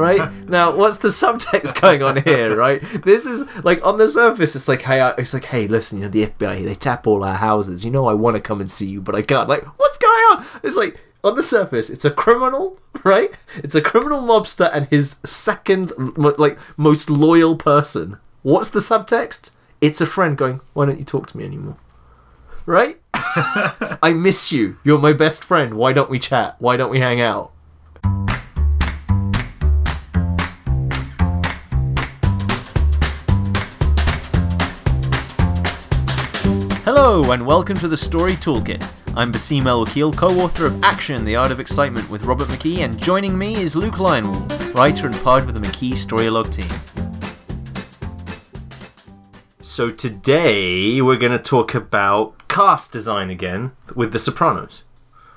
right? now, what's the subtext going on here, right? This is like on the surface, it's like, hey, I- it's like, hey, listen, you know, the FBI they tap all our houses. You know, I want to come and see you, but I can't. Like, what's going on? It's like on the surface, it's a criminal, right? It's a criminal mobster and his second, like, most loyal person. What's the subtext? It's a friend going, why don't you talk to me anymore? Right? I miss you. You're my best friend. Why don't we chat? Why don't we hang out? Hello, and welcome to the Story Toolkit. I'm Basim El Wakil, co author of Action, The Art of Excitement with Robert McKee, and joining me is Luke Lionel, writer and part of the McKee Storylogue team. So today we're going to talk about cast design again with The Sopranos.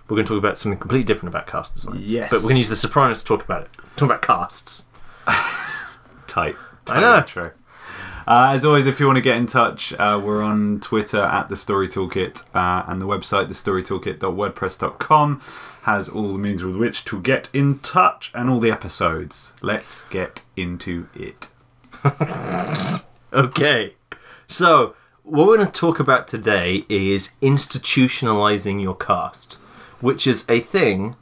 We're going to talk about something completely different about cast design. Yes. But we're going to use The Sopranos to talk about it. Talk about casts. Tight. I know. True. Uh, as always, if you want to get in touch, uh, we're on Twitter at the Story Toolkit, uh, and the website thestorytoolkit.wordpress.com has all the means with which to get in touch and all the episodes. Let's get into it. Okay. So, what we're going to talk about today is institutionalizing your cast, which is a thing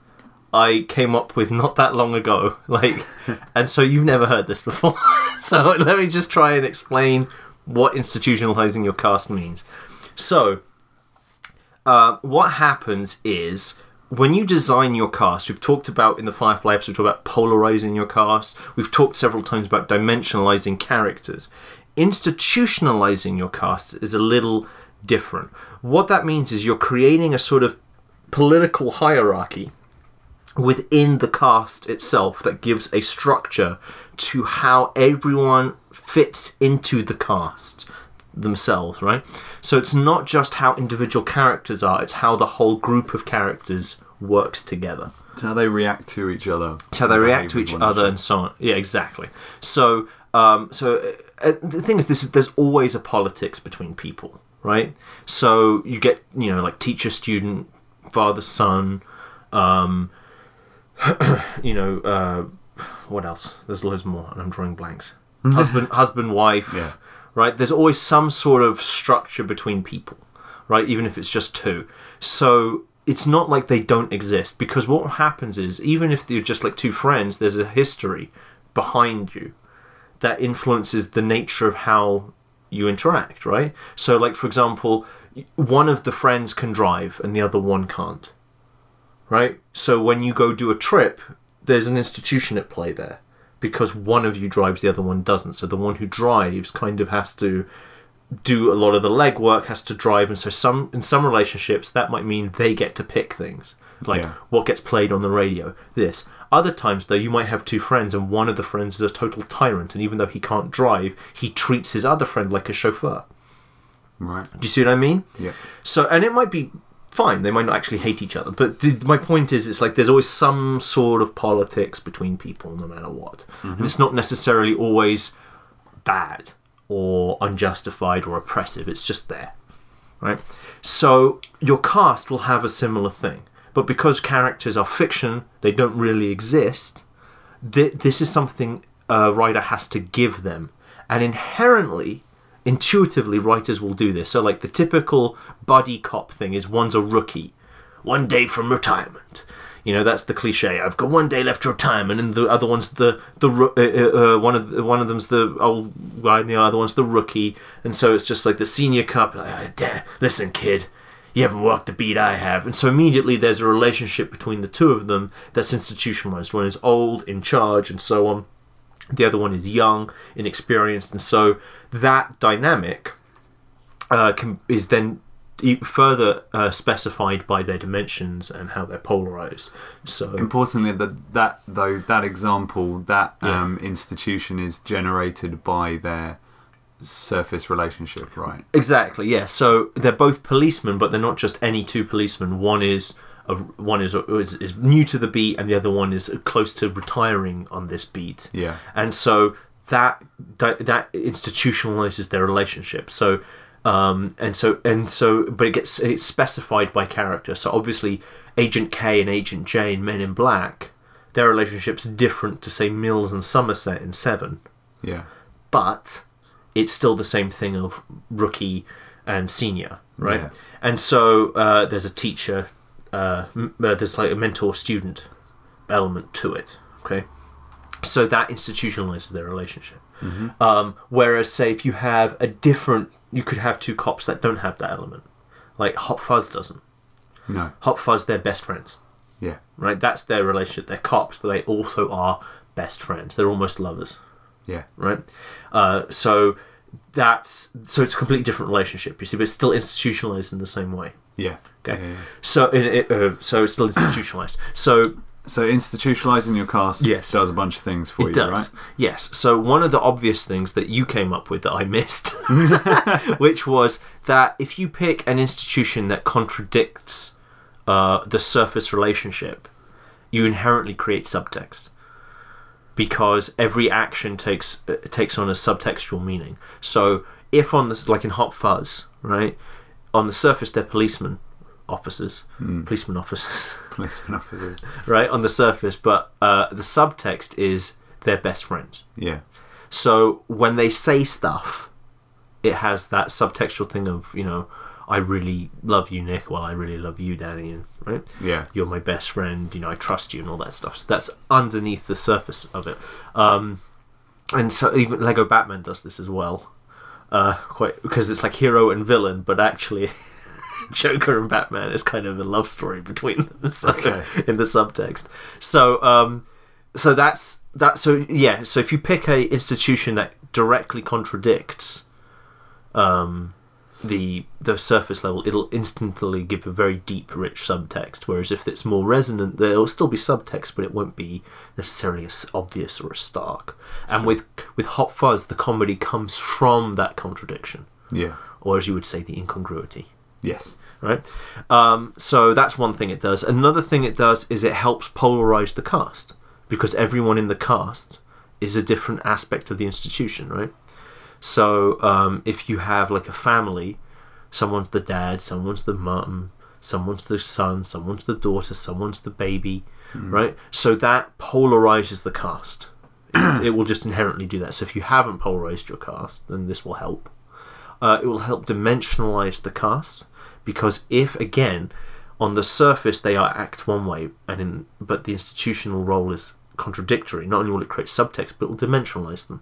I came up with not that long ago. Like, and so you've never heard this before. so, let me just try and explain what institutionalizing your cast means. So, uh, what happens is when you design your cast, we've talked about in the Firefly episode, we talked about polarizing your cast. We've talked several times about dimensionalizing characters. Institutionalizing your cast is a little different. What that means is you're creating a sort of political hierarchy within the cast itself that gives a structure to how everyone fits into the cast themselves, right? So it's not just how individual characters are, it's how the whole group of characters works together. It's how they react to each other. It's how they react to each other and so on. Yeah, exactly. So, um, so uh, the thing is, this is there's always a politics between people, right? So you get you know like teacher student, father son, um, you know uh, what else? There's loads more, and I'm drawing blanks. husband, husband, wife. Yeah. Right. There's always some sort of structure between people, right? Even if it's just two. So it's not like they don't exist because what happens is even if they're just like two friends, there's a history behind you that influences the nature of how you interact, right? So, like for example, one of the friends can drive and the other one can't, right? So when you go do a trip, there's an institution at play there because one of you drives, the other one doesn't. So the one who drives kind of has to do a lot of the legwork, has to drive, and so some in some relationships that might mean they get to pick things like Yeah. what gets played on the radio. This. Other times though, you might have two friends, and one of the friends is a total tyrant, and even though he can't drive, he treats his other friend like a chauffeur. Right. Do you see what I mean? Yeah. So, and it might be fine. They might not actually hate each other, but the, my point is, it's like there's always some sort of politics between people, no matter what, and mm-hmm. it's not necessarily always bad or unjustified or oppressive. It's just there, right? So your cast will have a similar thing, but because characters are fiction, they don't really exist. Th- this is something a writer has to give them, and inherently intuitively writers will do this so like the typical buddy cop thing is one's a rookie one day from retirement you know that's the cliche i've got one day left to retirement and the other one's the the uh, uh, uh, one of the, one of them's the old guy and the other one's the rookie and so it's just like the senior cop like, "Ah, listen kid you haven't walked the beat I have. And so immediately there's a relationship between the two of them that's institutionalized. One is old, in charge, and so on. The other one is young, inexperienced, and so that dynamic uh, can, is then further uh, specified by their dimensions and how they're polarized. So Importantly, that that though that example, that Yeah. um, institution is generated by their surface relationship, right? exactly, yeah. So they're both policemen, but they're not just any two policemen. One is a, one is, is is new to the beat, and the other one is close to retiring on this beat. Yeah. and so that that, that institutionalizes their relationship so um and so and so but it gets it's specified by character so obviously agent k and agent j in men in black their relationship's different to say Mills and Somerset in Seven, Yeah. but it's still the same thing of rookie and senior, right? Yeah. And so uh, there's a teacher, uh, m- uh, there's like a mentor student element to it, okay? So that institutionalizes their relationship. Um, whereas, say, if you have a different, you could have two cops that don't have that element. Like Hot Fuzz doesn't. No. Hot Fuzz, they're best friends, Yeah. right? That's their relationship. They're cops, but they also are best friends. They're almost lovers Yeah. right? Uh, so that's so it's a completely different relationship, you see, but it's still institutionalized in the same way. Yeah. Okay, Yeah, yeah. so it, it, uh, so it's still institutionalized. So So institutionalizing your cast Yes. does a bunch of things for it you, does, right? yes. So one of the obvious things that you came up with that I missed, which was that if you pick an institution that contradicts uh, the surface relationship, you inherently create subtext because every action takes uh, takes on a subtextual meaning. So if on this, like in Hot Fuzz, right, on the surface they're policemen, officers, policeman officers, Policeman officer. right, on the surface, but uh, the subtext is they're best friends. Yeah. So when they say stuff, it has that subtextual thing of you know, I really love you, Nick. Well, I really love you, Danny, and right Yeah. you're my best friend, you know, I trust you and all that stuff. So that's underneath the surface of it. Um, and so even Lego Batman does this as well. Uh, quite because it's like hero and villain, but actually Joker and Batman is kind of a love story between them so, Okay. in the subtext. So um, so that's that so yeah, so if you pick a institution that directly contradicts um, the the surface level, it'll instantly give a very deep, rich subtext. Whereas if it's more resonant, there'll still be subtext, but it won't be necessarily as obvious or as stark. And with with Hot Fuzz, the comedy comes from that contradiction, Yeah. or as you would say, the incongruity. Yes. Right. Um, so that's one thing it does. Another thing it does is it helps polarize the cast because everyone in the cast is a different aspect of the institution, right? So um, if you have like a family, someone's the dad, someone's the mum, someone's the son, someone's the daughter, someone's the baby, right? So that polarizes the cast. It will just inherently do that. So if you haven't polarized your cast, then this will help. Uh, it will help dimensionalize the cast because if again on the surface they are act one way and in but the institutional role is contradictory not only will it create subtext but it will dimensionalize them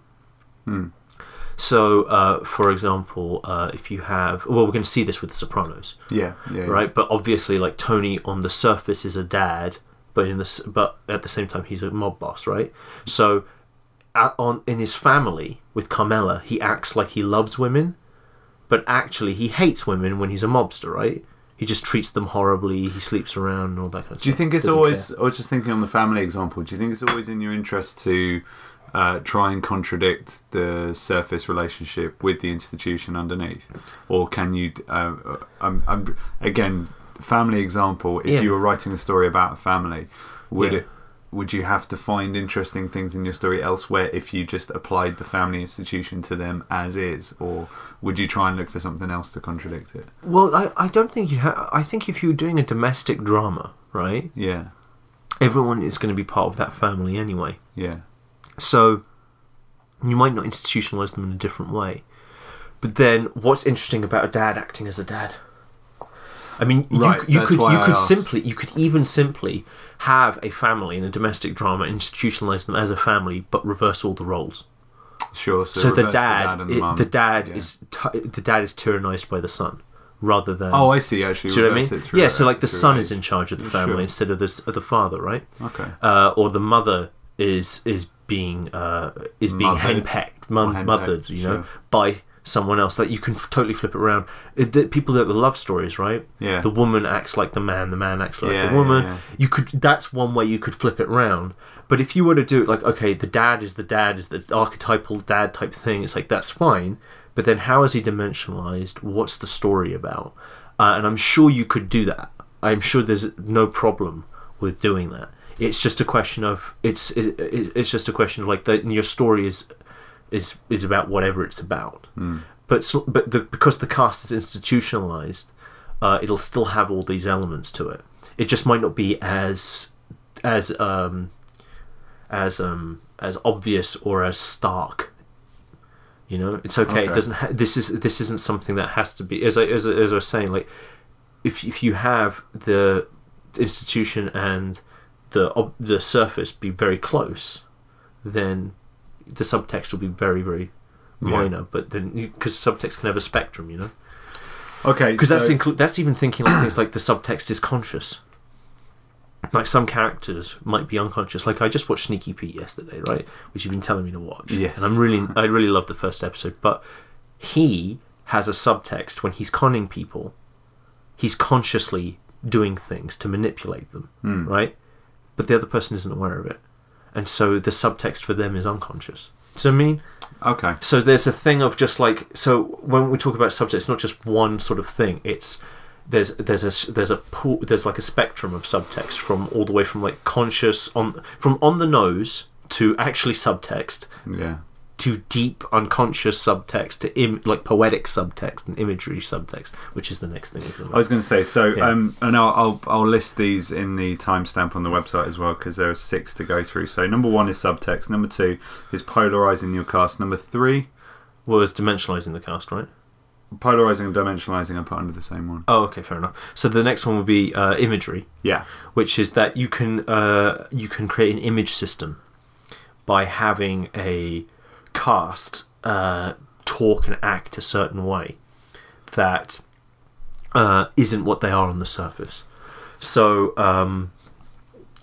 so uh, for example uh, if you have well we're going to see this with the sopranos Yeah. Yeah. right but obviously like tony on the surface is a dad but in this but at the same time he's a mob boss right so at, on in his family with carmela he acts like he loves women but actually he hates women when he's a mobster right he just treats them horribly he sleeps around and all that kind of stuff Do you think it's Doesn't always, care. I was just thinking on the family example, do you think it's always in your interest to uh, try and contradict the surface relationship with the institution underneath? Or can you, uh, uh, um, um, again, family example, if Yeah. you were writing a story about a family, would Yeah. it? Would you have to find interesting things in your story elsewhere if you just applied the family institution to them as is, or would you try and look for something else to contradict it? well I, I don't think you have i think if you're doing a domestic drama right Yeah, everyone is going to be part of that family anyway yeah, So you might not institutionalize them in a different way. But then what's interesting about a dad acting as a dad? I mean, you, Right, you that's could you I could asked. simply you could even simply have a family in a domestic drama institutionalize them as a family, but reverse all the roles. sure. So, So, the dad, and it- the dad Yeah. is ty the dad is tyrannized by the son, rather than Oh, I see. Actually, know what I mean? Yeah, so like the son is in charge of the Sure. family instead of the of the father, right? Okay. uh, or the mother is is being uh, is being Mothered. henpecked, mum, mothered, you know, sure. by someone else. Like you can f- totally flip it around. It, the, people that the love stories, right? Yeah. The woman acts like the man, the man acts like Yeah, the woman. yeah, yeah. You could. That's one way you could flip it round. But if you were to do it like, okay, the dad is the dad is the archetypal dad type thing. It's like that's fine. But then how is he dimensionalized? What's the story about? Uh, and I'm sure you could do that. I'm sure there's no problem with doing that. It's just a question of it's it, it, it's just a question of like the, your story is is is about whatever it's about. But so, but the, because the cast is institutionalized, uh, it'll still have all these elements to it. It just might not be as as um, as um as obvious or as stark. You know, it's okay. It doesn't. Ha- this is this isn't something that has to be. As I as, I- as I was saying, like if if you have the institution and the ob- the surface be very close, then the subtext will be very very Yeah. minor. But then because subtext can have a spectrum, you know, Okay, because that's so- inclu- that's even thinking like things like the subtext is conscious. Like some characters might be unconscious. Like I just watched Sneaky Pete yesterday, right? Which you've been telling me to watch. Yes. And I'm really, I really loved the first episode. But he has a subtext when he's conning people. He's consciously doing things to manipulate them, Hmm. right? But the other person isn't aware of it, and so the subtext for them is unconscious. So I mean, okay. so there's a thing of just like so when we talk about subject, it's not just one sort of thing. It's there's there's a there's a pool, there's like a spectrum of subtext from all the way from like conscious on from on the nose to actually subtext Yeah. To deep unconscious subtext to Im, like poetic subtext and imagery subtext, which is the next thing. I was going to say so, Yeah. um, and I'll, I'll I'll list these in the timestamp on the website as well because there are six to go through. So number one is subtext. Number two is polarizing your cast. Number three, was dimensionalizing the cast, right? polarizing and dimensionalizing are put under the same one. Oh, okay, fair enough. So the next one would be uh, imagery, Yeah. which is that you can uh, you can create an image system by having a cast uh, talk and act a certain way that uh, isn't what they are on the surface. So, um,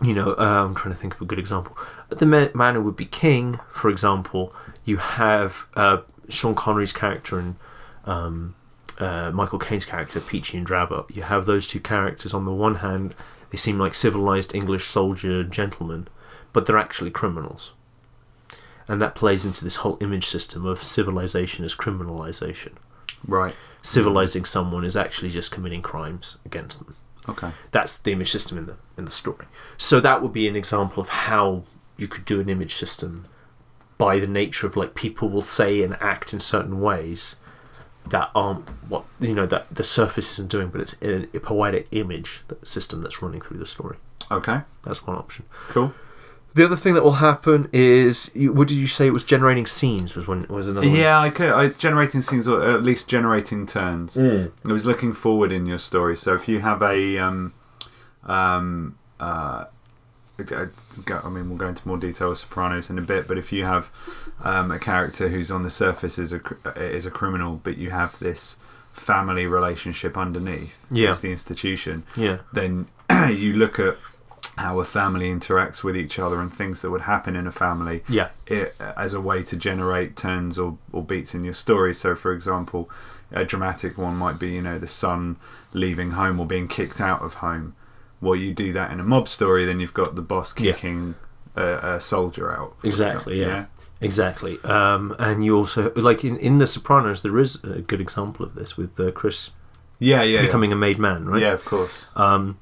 you know, uh, I'm trying to think of a good example. The ma- man who would be king, for example, you have uh, Sean Connery's character and um, uh, Michael Caine's character, Peachy and Dravot. You have those two characters. On the one hand, they seem like civilized English soldier gentlemen, but they're actually criminals. And that plays into this whole image system of civilization as criminalization. Right. Civilizing someone is actually just committing crimes against them. Okay. That's the image system in the in the story. So that would be an example of how you could do an image system by the nature of like people will say and act in certain ways that aren't what you know that the surface isn't doing, but it's a poetic image system that's running through the story. Okay. That's one option. Cool. The other thing that will happen is, you, what did you say? It was generating scenes. Was one was another. one? Yeah, I could. I, generating scenes, or at least generating turns. Mm. It was looking forward in your story. So if you have a, um, um, uh, I go- I mean, we'll go into more detail with Sopranos in a bit. But if you have um, a character who's on the surface is a is a criminal, but you have this family relationship underneath, Yeah. it's the institution. Yeah. Then you look at how a family interacts with each other and things that would happen in a family Yeah. it, as a way to generate turns or, or beats in your story. So, for example, a dramatic one might be, you know, the son leaving home or being kicked out of home. Well, you do that in a mob story, then you've got the boss Yeah. kicking a, a soldier out. Exactly, example. yeah. Exactly. Um, and you also like in in The Sopranos, there is a good example of this with uh, Chris Yeah, yeah. becoming a made man, right? yeah, of course. Um,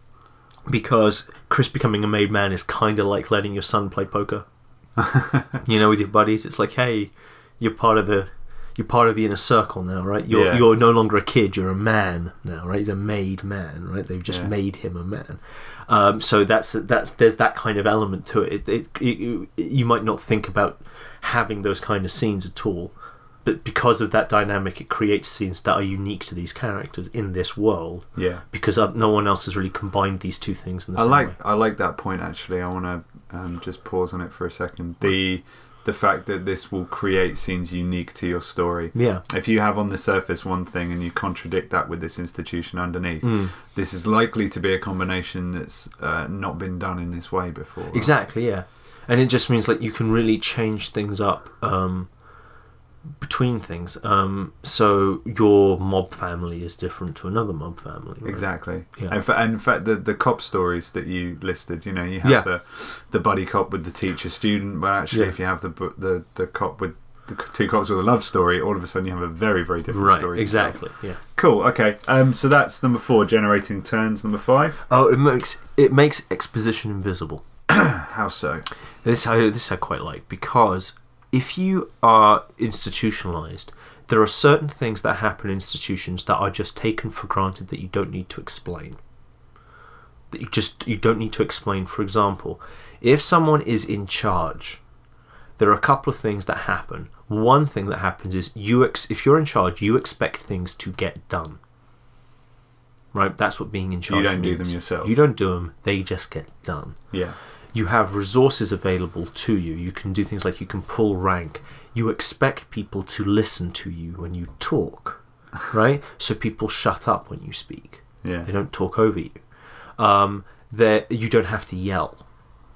because Chris becoming a made man is kind of like letting your son play poker. you know, with your buddies, it's like, hey, you're part of the you're part of the inner circle now, right? You're Yeah. you're no longer a kid, you're a man now, right? He's a made man, right? They've just Yeah. made him a man. Um, so that's that's there's that kind of element to it. It, it, it. You might not think about having those kind of scenes at all, but because of that dynamic, it creates scenes that are unique to these characters in this world Yeah. because uh, no one else has really combined these two things in the I same like way. I like that point actually. I want to um, just pause on it for a second. The the fact that this will create scenes unique to your story. Yeah, If you have on the surface one thing and you contradict that with this institution underneath, Mm. this is likely to be a combination that's uh, not been done in this way before. right? exactly. Yeah, and it just means like you can really change things up um, between things. Um, so your mob family is different to another mob family. right? Exactly. Yeah. And, and in fact, the, the cop stories that you listed, you know, you have Yeah. the the buddy cop with the teacher student, but actually, Yeah. if you have the the the cop with the two cops with a love story, all of a sudden you have a very very different Right. story. Exactly. Yeah. Cool. Okay. Um. So that's number four, generating turns. Number five. Oh, it makes it makes exposition invisible. How so? This I this I quite like because if you are institutionalized, there are certain things that happen in institutions that are just taken for granted that you don't need to explain. that you just you don't need to explain. For example, if someone is in charge, there are a couple of things that happen. One thing that happens is you ex- if you're in charge, you expect things to get done. Right? That's what being in charge You don't do them yourself. You don't do them, they just get done Yeah. You have resources available to you. You can do things like you can pull rank. You expect people to listen to you when you talk, right? so people shut up when you speak. Yeah. They don't talk over you. Um, you don't have to yell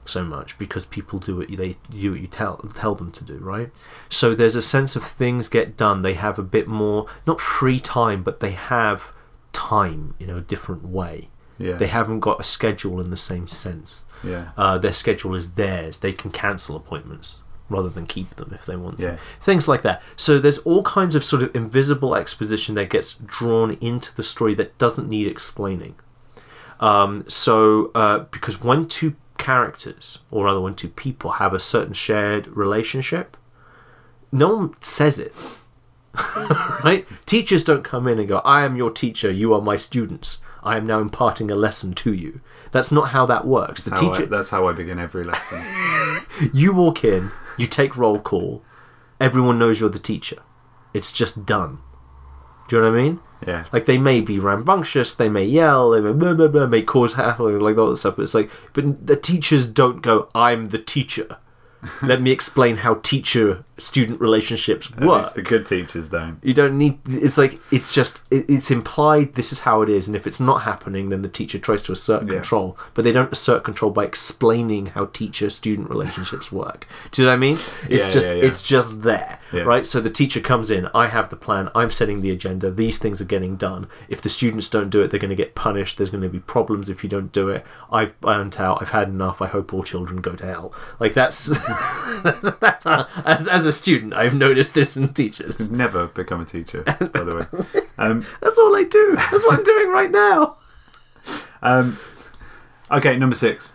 so much because people do what you, they you you tell tell them to do, right? So there's a sense of things get done. They have a bit more not free time, but they have time in a different way. Yeah. They haven't got a schedule in the same sense Yeah. uh, their schedule is theirs. They can cancel appointments rather than keep them if they want to. Yeah. Things like that. So there's all kinds of sort of invisible exposition that gets drawn into the story that doesn't need explaining. Um, so uh, because when two characters, or rather when two people, have a certain shared relationship, no one says it. right? Teachers don't come in and go, I am your teacher, you are my students. I am now imparting a lesson to you. That's not how that works. The That's I- teacher that's how I begin every lesson. you walk in, you take roll call, everyone knows you're the teacher. It's just done. Do you know what I mean? Yeah. Like they may be rambunctious, they may yell, they may blah, blah, blah, may cause havoc, like all that stuff. But it's like, but the teachers don't go. I'm the teacher. Let me explain how teacher-student relationships At work. least the good teachers don't. You don't need. It's like it's just. It, it's implied. This is how it is, and if it's not happening, then the teacher tries to assert Yeah. control. But they don't assert control by explaining how teacher-student relationships work. Do you know what I mean? It's Yeah, just. yeah. It's just there, right? So the teacher comes in. I have the plan. I'm setting the agenda. These things are getting done. If the students don't do it, they're going to get punished. There's going to be problems if you don't do it. I've burnt out. I've had enough. I hope all children go to hell. Like that's. That's how, as as a student, I've noticed this in teachers. Never become a teacher, by the way. Um, That's all I do. That's what I'm doing right now. um, okay, number six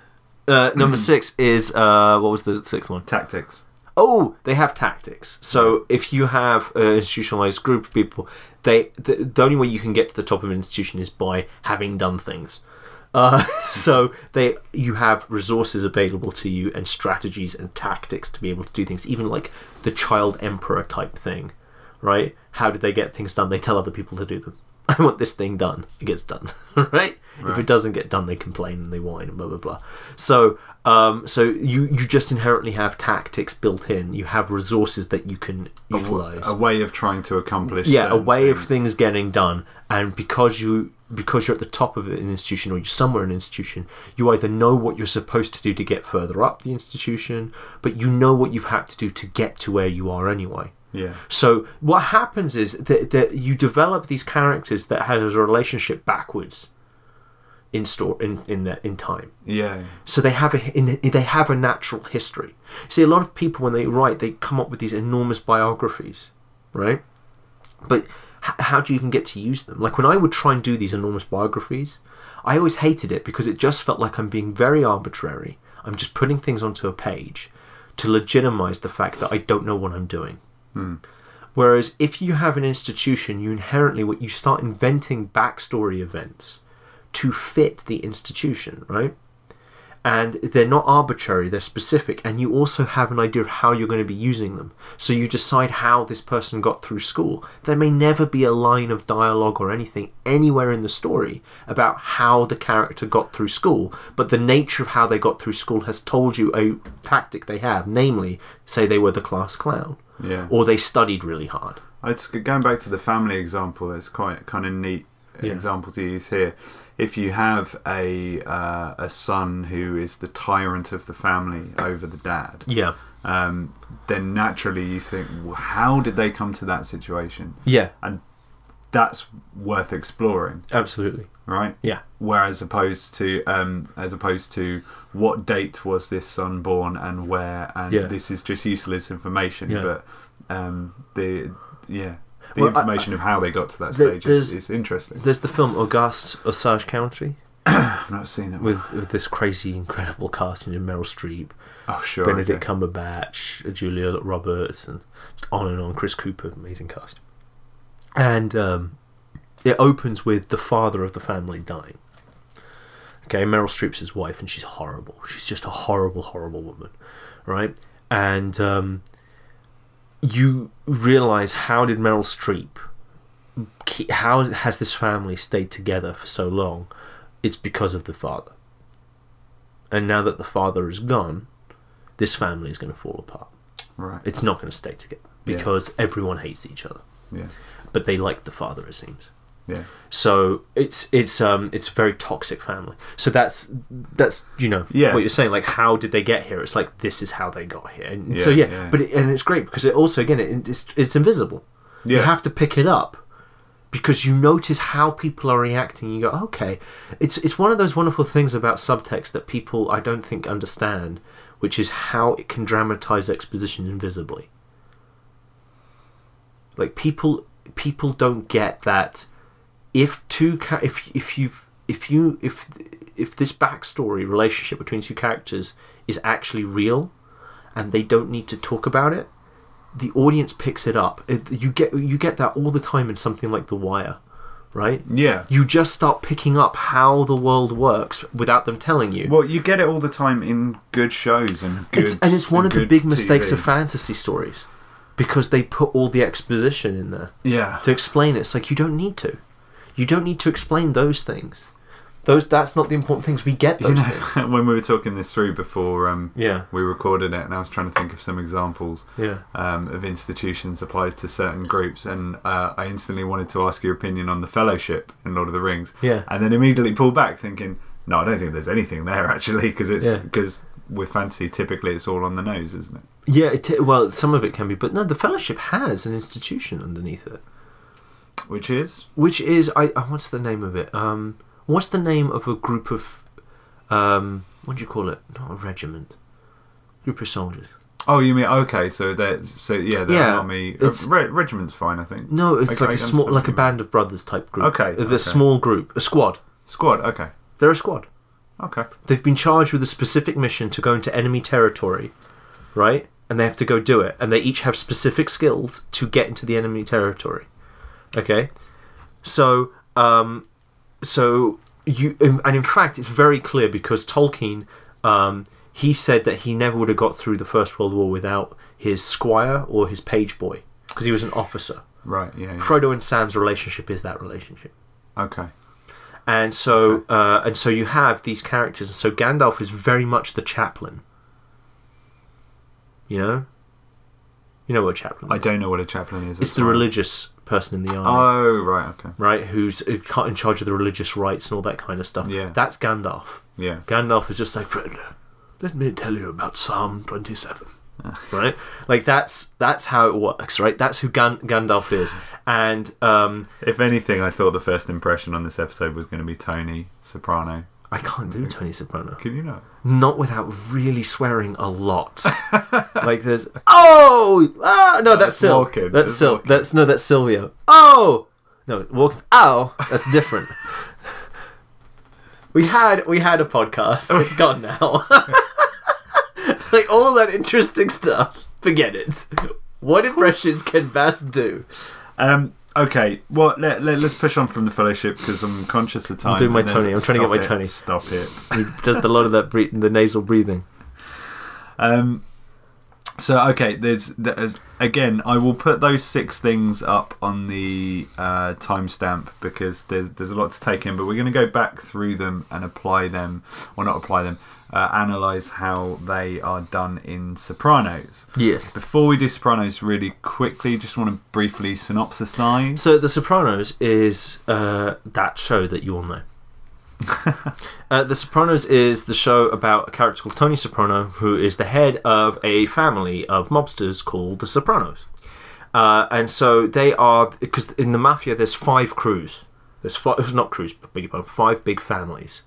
Uh, number six is uh, what was the sixth one? tactics. Oh, they have tactics. So if you have an institutionalized group of people, they the, the only way you can get to the top of an institution is by having done things. Uh, so they you have resources available to you and strategies and tactics to be able to do things, even like the child emperor type thing, right? How did they get things done? They tell other people to do them. I want this thing done. It gets done, right? If it doesn't get done, they complain and they whine and blah blah blah. So, um, so you you just inherently have tactics built in. You have resources that you can utilize. A, way of trying to accomplish. yeah, a way of things. things getting done. And because you because you're at the top of an institution or you're somewhere in an institution, you either know what you're supposed to do to get further up the institution, but you know what you've had to do to get to where you are anyway. Yeah. So what happens is that, that you develop these characters that has a relationship backwards in store in in that in time. Yeah. So they have a in, they have a natural history. See, a lot of people when they write, they come up with these enormous biographies, right? But h- how do you even get to use them? Like when I would try and do these enormous biographies, I always hated it because it just felt like I'm being very arbitrary. I'm just putting things onto a page to legitimize the fact that I don't know what I'm doing. Hmm. Whereas if you have an institution, you inherently what you start inventing backstory events to fit the institution, right? And they're not arbitrary, they're specific, and you also have an idea of how you're going to be using them. So you decide how this person got through school. There may never be a line of dialogue or anything anywhere in the story about how the character got through school, but the nature of how they got through school has told you a tactic they have, namely, say they were the class clown, Yeah. or they studied really hard. It's going back to the family example. That's quite kind of neat Yeah. example to use here. If you have a uh, a son who is the tyrant of the family over the dad, Yeah. um, then naturally you think, well, how did they come to that situation? Yeah, And that's worth exploring, absolutely. right? Yeah. Whereas opposed to um, as opposed to what date was this son born and where, and Yeah. this is just useless information. Yeah. But um, the yeah, the Well, I- information of how they got to that stage is, is interesting. There's the film August Osage County I've not seen that. with with this crazy, incredible casting of Meryl Streep, oh sure, Benedict okay. Cumberbatch, Julia Roberts, and on and on. Chris Cooper, amazing cast. And um, it opens with the father of the family dying. Okay, Meryl Streep's his wife, and she's horrible. She's just a horrible, horrible woman, right? And um, you realize how did Meryl Streep, how has this family stayed together for so long? It's because of the father. And now that the father is gone, this family is going to fall apart. Right. It's not going to stay together Yeah. because everyone hates each other, yeah. but they like the father, it seems. Yeah. So it's it's um it's a very toxic family. So that's that's you know Yeah. what you're saying. Like how did they get here? It's like this is how they got here. And so Yeah, yeah, yeah. but it, and it's great because it also again it, it's it's invisible. Yeah. You have to pick it up because you notice how people are reacting. You go okay. It's it's one of those wonderful things about subtext that people I don't think understand, which is how it can dramatize exposition invisibly. Like people people don't get that if two cha- if if you if you if if this backstory relationship between two characters is actually real and they don't need to talk about it the audience picks it up you get you get that all the time in something like the wire right Yeah. you just start picking up how the world works without them telling you Well, you get it all the time in good shows and good. it's, and it's one of the big mistakes TV. of fantasy stories because they put all the exposition in there Yeah. to explain it. It's like you don't need to. You don't need to explain those things. Those that's not the important things. We get those You know, things. when we were talking this through before um, Yeah, we recorded it, and I was trying to think of some examples yeah. um, of institutions applied to certain groups, and uh, I instantly wanted to ask your opinion on the Fellowship in Lord of the Rings, Yeah. and then immediately pulled back, thinking, no, I don't think there's anything there actually, because it's Yeah. because with fantasy typically it's all on the nose, isn't it? Yeah, it, well, some of it can be, but no, the Fellowship has an institution underneath it, Which is which is I. uh, What's the name of it? Um, what's the name of a group of, um, what do you call it? Not a regiment. Group of soldiers. oh, you mean okay? So that so yeah, the Yeah, army uh, it's- re- regiment's fine, I think. No, it's Okay, like a small, like a band of brothers type group. Okay, the okay. small group, a squad. Squad, okay, They're a squad. okay, They've been charged with a specific mission to go into enemy territory, right? And they have to go do it. And they each have specific skills to get into the enemy territory. Okay? So, um, so you, and in fact, it's very clear because Tolkien, um, he said that he never would have got through the First World War without his squire or his page boy because he was an officer. right, yeah, yeah. Frodo and Sam's relationship is that relationship okay, and so uh, and so you have these characters and so Gandalf is very much the chaplain you know you know what a chaplain I is. don't know what a chaplain is. it's the religious person in the army. Oh, right, okay, right who's in charge of the religious rites and all that kind of stuff. Yeah. that's Gandalf. Yeah, Gandalf is just like friend let me tell you about Psalm 27 right? Like that's that's how it works right? That's who Gan- Gandalf is. And um If anything, I thought the first impression on this episode was going to be Tony Soprano. I can't do Tony Soprano Can you not? not without really swearing a lot. like there's oh ah no that's That's Sil that's Sil that's no that's Silvio oh no walks oh that's different. we had we had a podcast it's gone now. like all that interesting stuff forget it. What impressions can Bass do? Um, okay, well, let, let, us push on from the fellowship because I'm conscious of time. I'm doing my Tony, I'm trying to get my it, Tony. Stop it. He does a lot of that the nasal breathing. Um, so okay, there's, there's again. I will put those six things up on the uh, timestamp because there's there's a lot to take in. But we're going to go back through them and apply them, or not apply them, uh, analyze how they are done in Sopranos. Yes. Before we do Sopranos, really quickly, just want to briefly synopsisize. So, The Sopranos is uh, that show that you all know. uh, the Sopranos is the show about a character called Tony Soprano, who is the head of a family of mobsters called the Sopranos. Uh, and so they are because in the mafia there's five crews. There's five, not crews, but your five big families,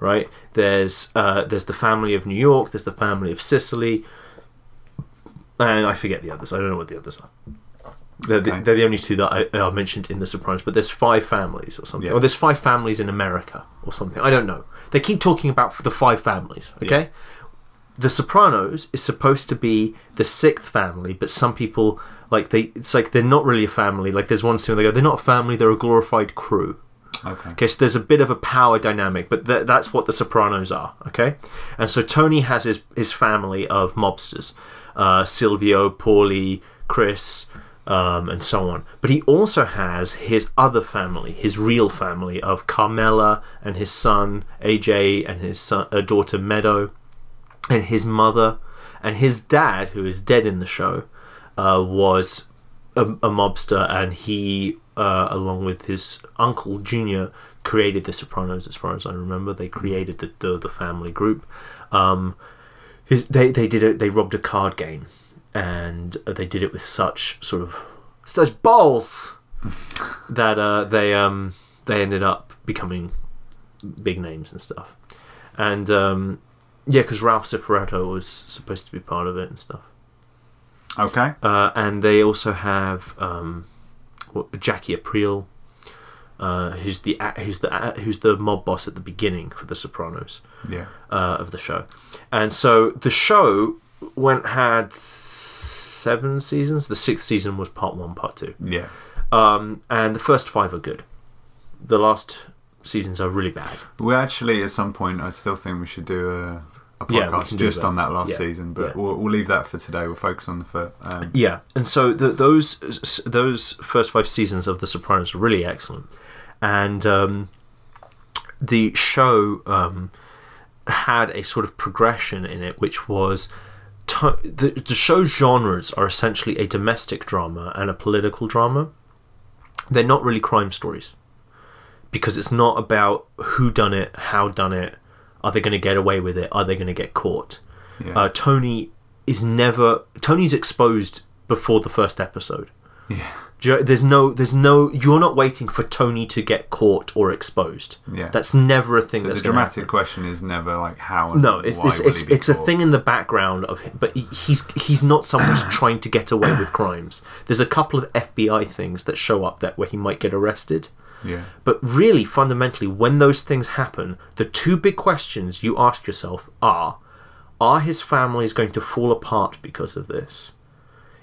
right? There's uh, there's the family of New York. There's the family of Sicily, and I forget the others. I don't know what the others are. They're, the, Okay. they're the only two that I, are mentioned in The Sopranos, but there's five families or something. Yeah. Or there's five families in America or something. I don't know. They keep talking about the five families, okay? The Sopranos is supposed to be the sixth family, but some people, like, they it's like they're not really a family. Like, there's one scene where they go, they're not a family, they're a glorified crew. Okay. Okay, so there's a bit of a power dynamic, but th- that's what The Sopranos are. Okay, and so Tony has his his family of mobsters, uh, Silvio, Paulie, Chris, um, and so on. But he also has his other family, his real family of Carmela and his son AJ and his son, uh, daughter Meadow, and his mother, and his dad, who is dead in the show, uh, was a, a mobster, and he, uh, along with his uncle Junior, created the Sopranos. As far as I remember, they created the the, the family group. Um, his, they they did it. They robbed a card game, and they did it with such sort of such balls that uh, they um they ended up becoming big names and stuff. And um, yeah, because Ralph Cifaretto was supposed to be part of it and stuff. Okay. Uh, and they also have um, what- Jackie Aprile, uh, who's the who's the who's the mob boss at the beginning for The Sopranos Yeah. uh, of the show. And so the show went had seven seasons. The sixth season was part one, part two, Yeah. um, and the first five are good. The last seasons are really bad. We actually, at some point, I still think we should do a, a Yeah, podcast do just that. on that last Yeah, season, but yeah. we'll, we'll leave that for today. We'll focus on the fir- um, Yeah, and so the, those those first five seasons of The Sopranos are really excellent, and um, the show um, had a sort of progression in it, which was to- the the show genres are essentially a domestic drama and a political drama. They're not really crime stories because it's not about who done it, how done it, are they going to get away with it, are they going to get caught yeah. uh, Tony is never Tony's exposed before the first episode. yeah. You- There's no, there's no. You're not waiting for Tony to get caught or exposed. Yeah. that's never a thing. So that's the dramatic happen. question is never like how. And No, it's why it's it's, it's a thing in the background of him, but he- he's he's not someone who's trying to get away with crimes. There's a couple of FBI things that show up that where he might get arrested. Yeah. But really, fundamentally, when those things happen, the two big questions you ask yourself are Are his families going to fall apart because of this?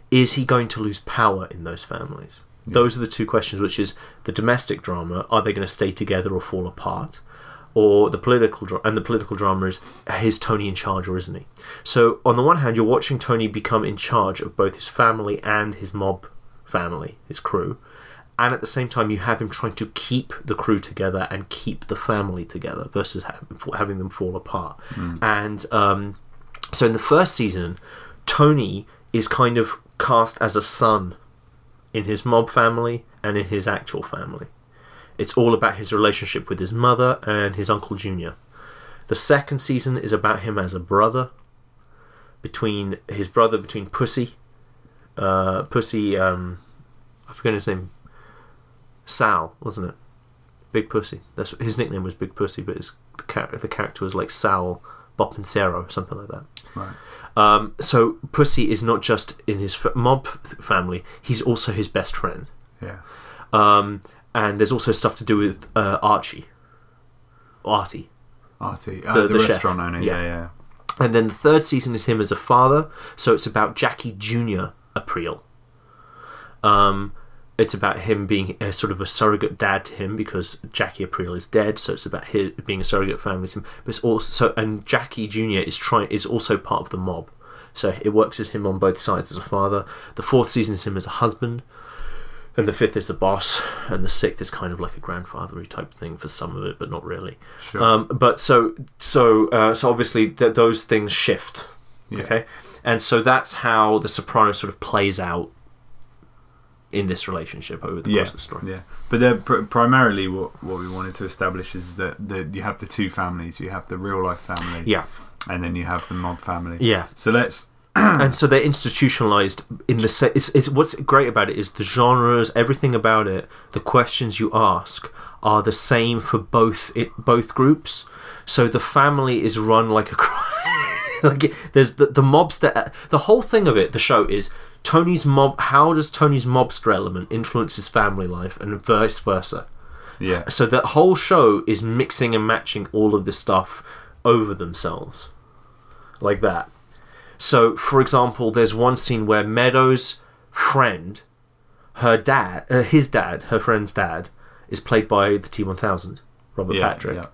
Is he going to lose power in those families? Those are the two questions, which is the domestic drama are they going to stay together or fall apart? Or the political drama, and the political drama is is Tony in charge or isn't he? So on the one hand, you're watching Tony become in charge of both his family and his mob family, his crew, and at the same time you have him trying to keep the crew together and keep the family together versus ha- having them fall apart. And um, so in the first season tony is kind of cast as a son in his mob family and in his actual family. It's all about his relationship with his mother and his uncle junior. The second season is about him as a brother between his brother between pussy uh, pussy um, i forget his name Sal, wasn't it? Big Pussy. That's his nickname was Big Pussy, but his the, char- the character was like Sal Bonpensiero, or something like that. Right. Um, so Pussy is not just in his f- mob th- family; he's also his best friend. Yeah. Um, and there's also stuff to do with uh, Archie, Artie. Artie. Uh, The- the, the chef. restaurant owner. Yeah. Yeah. Yeah. And then the third season is him as a father, so it's about Jackie Junior Aprile. Um, it's about him being a sort of a surrogate dad to him because Jackie Aprile is dead, so it's about him being a surrogate family to him. But it's also so, and Jackie Junior is trying is also part of the mob, so it works as him on both sides as a father. The fourth season is him as a husband, and the fifth is the boss, and the sixth is kind of like a grandfathery type thing for some of it, but not really. Sure. Um, but so so uh, so obviously th- those things shift. Yeah. Okay, and so that's how the Sopranos sort of plays out in this relationship over the yeah. course of the story. Yeah. But pr- primarily what what we wanted to establish is that that you have the two families. You have the real life family. Yeah, And then you have the mob family. yeah. So let's. and so they're institutionalized in the se- it's, it's what's great about it is the genres everything about it the questions you ask are the same for both it both groups so the family is run like a cri- like it- there's the, the mobster the whole thing of it the show is tony's mob how does tony's mobster element influence his family life and vice versa Yeah. so that whole show is mixing and matching all of this stuff over themselves like that so for example there's one scene where meadows friend her dad uh, his dad her friend's dad is played by the T1000, Robert Yeah, Patrick, yeah.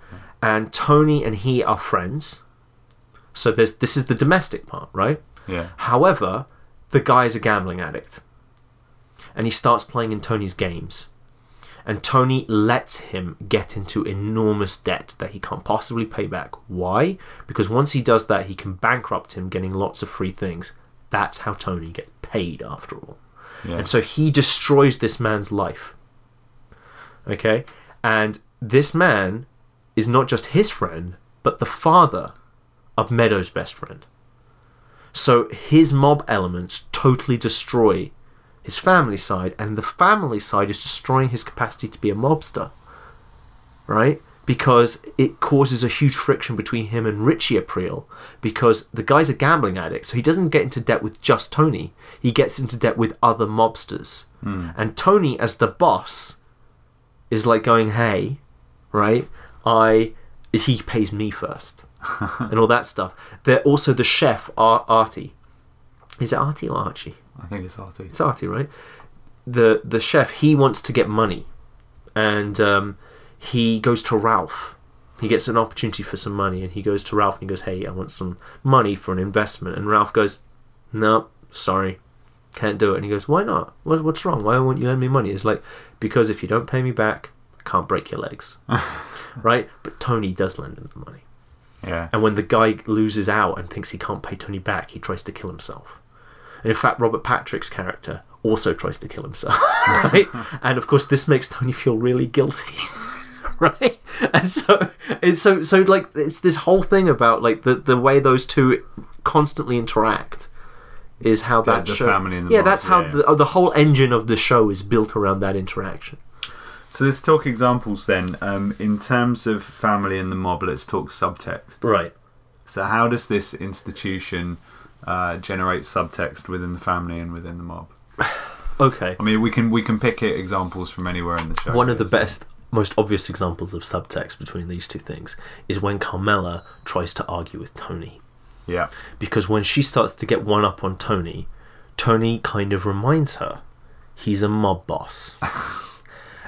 and Tony and he are friends. So there's this is the domestic part, right? Yeah. However, the guy is a gambling addict. And he starts playing in Tony's games. And Tony lets him get into enormous debt that he can't possibly pay back. Why? Because once he does that, he can bankrupt him, getting lots of free things. That's how Tony gets paid, after all. Yeah. And so he destroys this man's life. Okay? And this man is not just his friend, but the father of Meadow's best friend. So his mob elements totally destroy his family side, and the family side is destroying his capacity to be a mobster. Right? Because it causes a huge friction between him and Richie Aprile, because the guy's a gambling addict, so he doesn't get into debt with just Tony, he gets into debt with other mobsters. Hmm. And Tony, as the boss, is like going, hey, right? I he pays me first, and all that stuff. They're also the chef, Ar- Artie. Is it Artie or Archie? I think it's Artie. It's Artie, right? The the chef he wants to get money, and um, he goes to Ralph. He gets an opportunity for some money, and he goes to Ralph and he goes, "Hey, I want some money for an investment." And Ralph goes, "No, sorry, can't do it." And he goes, "Why not? What, what's wrong? Why won't you lend me money?" It's like because if you don't pay me back, I can't break your legs, right? But Tony does lend him the money. Yeah. And when the guy loses out and thinks he can't pay Tony back, he tries to kill himself. And in fact, Robert Patrick's character also tries to kill himself, right? and of course, this makes Tony feel really guilty, right? And so it's so so like it's this whole thing about like the the way those two constantly interact is how that the show. family and the yeah, that's how yeah, yeah. The, the whole engine of the show is built around that interaction. So let's talk examples then. Um, in terms of family and the mob, let's talk subtext. Right. So how does this institution uh, generate subtext within the family and within the mob? Okay. I mean, we can we can pick it examples from anywhere in the show. One of the so- best, most obvious examples of subtext between these two things is when Carmela tries to argue with Tony. Yeah. Because when she starts to get one up on Tony, Tony kind of reminds her he's a mob boss.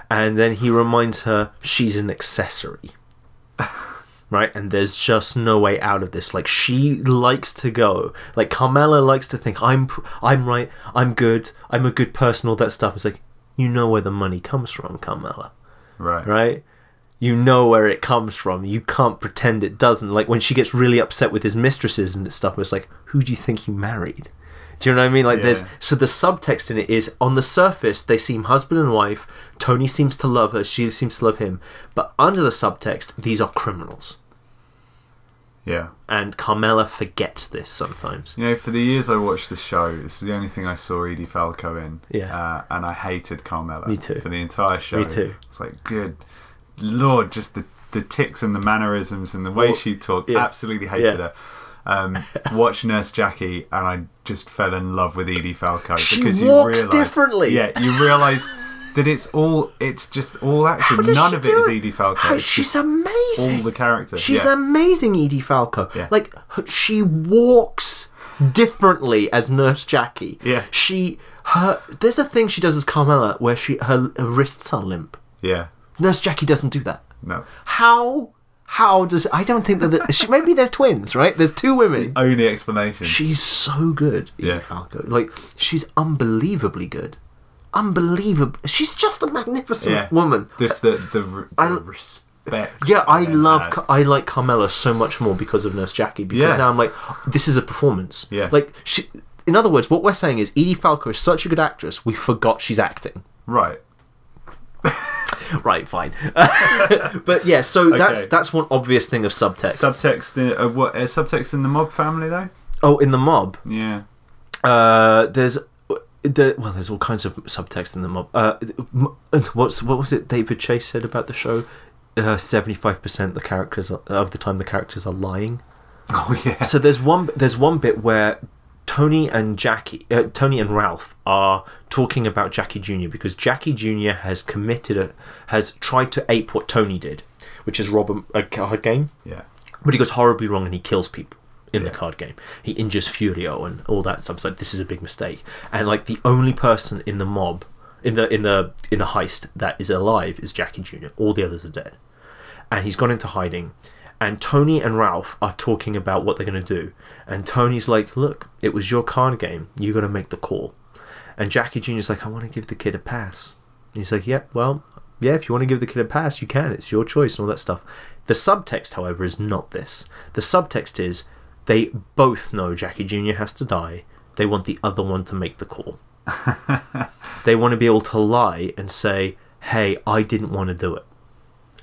and then he reminds her she's an accessory. Right? And there's just no way out of this. Like she likes to go. Like Carmela likes to think I'm I'm right, I'm good, I'm a good person, all that stuff. It's like you know where the money comes from, Carmela Right. right? You know where it comes from. You can't pretend it doesn't. Like when she gets really upset with his mistresses and stuff, it's like, who do you think you married? Do you know what I mean? Like there's so the subtext in it is on the surface they seem husband and wife. Tony seems to love her, she seems to love him, but under the subtext, these are criminals. Yeah. And Carmela forgets this sometimes. You know, for the years I watched the show, this is the only thing I saw Edie Falco in. Yeah. Uh, and I hated Carmela. Me too. For the entire show. Me too. It's like, good lord, just the, the ticks and the mannerisms and the way Well, she talked. yeah. Absolutely hated Yeah. her. Um, watch Nurse Jackie, and I just fell in love with Edie Falco She because walks you realise, differently. Yeah, you realise that it's all it's just all action. None of it is? Edie Falco. How- she's amazing. all the characters. She's yeah. amazing, Edie Falco. Yeah. Like she walks differently as Nurse Jackie. Yeah. She her there's a thing she does as Carmela where she her, her wrists are limp. yeah. Nurse Jackie doesn't do that. No. How how does I don't think that the, she, maybe there's twins, right? There's two women. Only explanation. She's so good, Edie Yeah. Falco. Like she's unbelievably good. Unbelievable. She's just a magnificent yeah. woman. Just the the, the I- respect. Yeah, I love, had. I like Carmela so much more because of Nurse Jackie. Because Yeah. now I'm like, this is a performance. Yeah. Like she, in other words, what we're saying is Edie Falco is such a good actress, we forgot she's acting. Right. Right, fine. but yeah, so that's Okay. that's one obvious thing of subtext. Subtext. In, uh, what? Uh, subtext in the mob family though. oh, in the mob, Yeah. uh, there's. The, well, there's all kinds of subtext in the mob. Uh, what's what was it David Chase said about the show? Seventy-five percent the characters are, of the time the characters are lying. Oh yeah. So there's one there's one bit where Tony and Jackie, uh, Tony and Ralph are talking about Jackie Jr. because Jackie Jr. has committed a has tried to ape what Tony did, which is rob a, a card game, yeah. but he goes horribly wrong and he kills people in Yeah. the card game. He injures Furio and all that stuff. It's like this is a big mistake, and like the only person in the mob in the in the in the heist that is alive is Jackie Jr. All the others are dead, and he's gone into hiding. And Tony and Ralph are talking about what they're going to do. And Tony's like, "Look, it was your card game. You got to make the call." And Jackie Jr.'s like, "I want to give the kid a pass." And he's like, "Yeah, well, yeah. If you want to give the kid a pass, you can. It's your choice and all that stuff." The subtext, however, is not this. The subtext is they both know Jackie Jr. has to die. They want the other one to make the call. they want to be able to lie and say, hey, I didn't want to do it.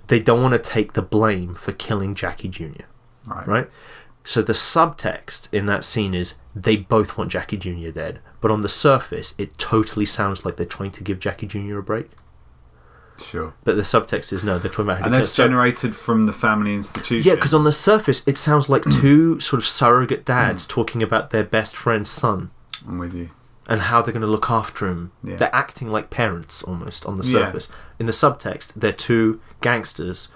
They don't want to take the blame for killing Jackie Jr. Right. Right? So the subtext in that scene is they both want Jackie Jr. dead, but on the surface, it totally sounds like they're trying to give Jackie Jr. a break. Sure. But the subtext is no, they're talking about And that's generated from the family institution. Yeah, because on the surface, it sounds like two sort of surrogate dads mm. talking about their best friend's son I'm with you. and how they're going to look after him. Yeah. They're acting like parents almost on the Yeah. surface. In the subtext, they're two gangsters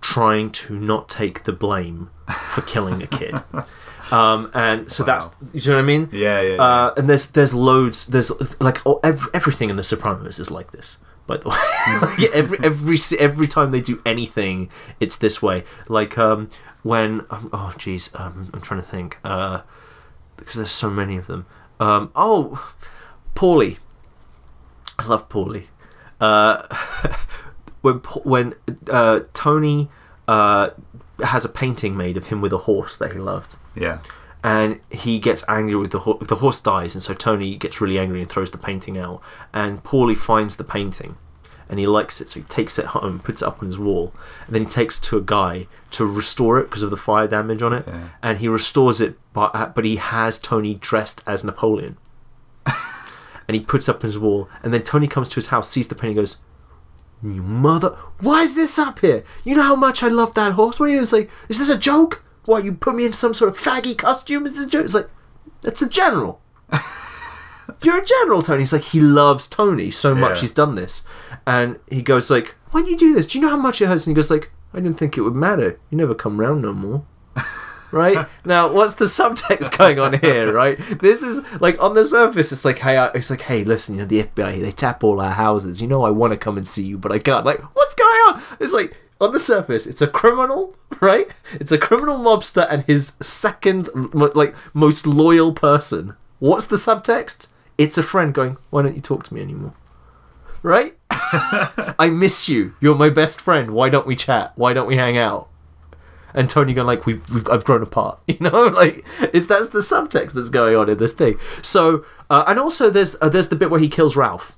trying to not take the blame for killing a kid. Um, and so that's you know what I mean. Yeah, yeah. yeah. Uh, and there's there's loads there's like oh, ev- everything in The Sopranos is like this. By the way, Like, every every every time they do anything, it's this way. Like um, when um, oh jeez, um, I'm trying to think uh, because there's so many of them. Um, oh, Paulie, I love Paulie. Uh, when when uh, Tony uh, has a painting made of him with a horse that he loved yeah. and he gets angry with the horse. The horse dies, and so Tony gets really angry and throws the painting out. And Paulie finds the painting, and he likes it, so he takes it home, puts it up on his wall, and then he takes it to a guy to restore it because of the fire damage on it. Yeah. And he restores it, but but he has Tony dressed as Napoleon, and he puts up his wall. And then Tony comes to his house, sees the painting, goes. You mother! Why is this up here? You know how much I love that horse. What are you gonna say? Is this a joke? What you put me in some sort of faggy costume? Is this a joke? It's like that's a general. You're a general, Tony. He's like he loves Tony so much. Yeah. He's done this, and he goes like, "Why do you do this? Do you know how much it hurts?" And he goes like, "I didn't think it would matter. You never come round no more." Right? Now what's the subtext going on here right? This is like on the surface it's like hey I, it's like hey listen you know the fbi they tap all our houses. You know i want to come and see you but i can't. Like what's going on? It's like on the surface it's a criminal right? It's a criminal mobster and his second like most loyal person. What's the subtext? It's a friend going why don't you talk to me anymore? Right? I miss you. You're my best friend. Why don't we chat? Why don't we hang out and Tony going like we've, we've I've grown apart, you know, like it's that's the subtext that's going on in this thing. So uh, and also there's uh, there's the bit where he kills Ralph.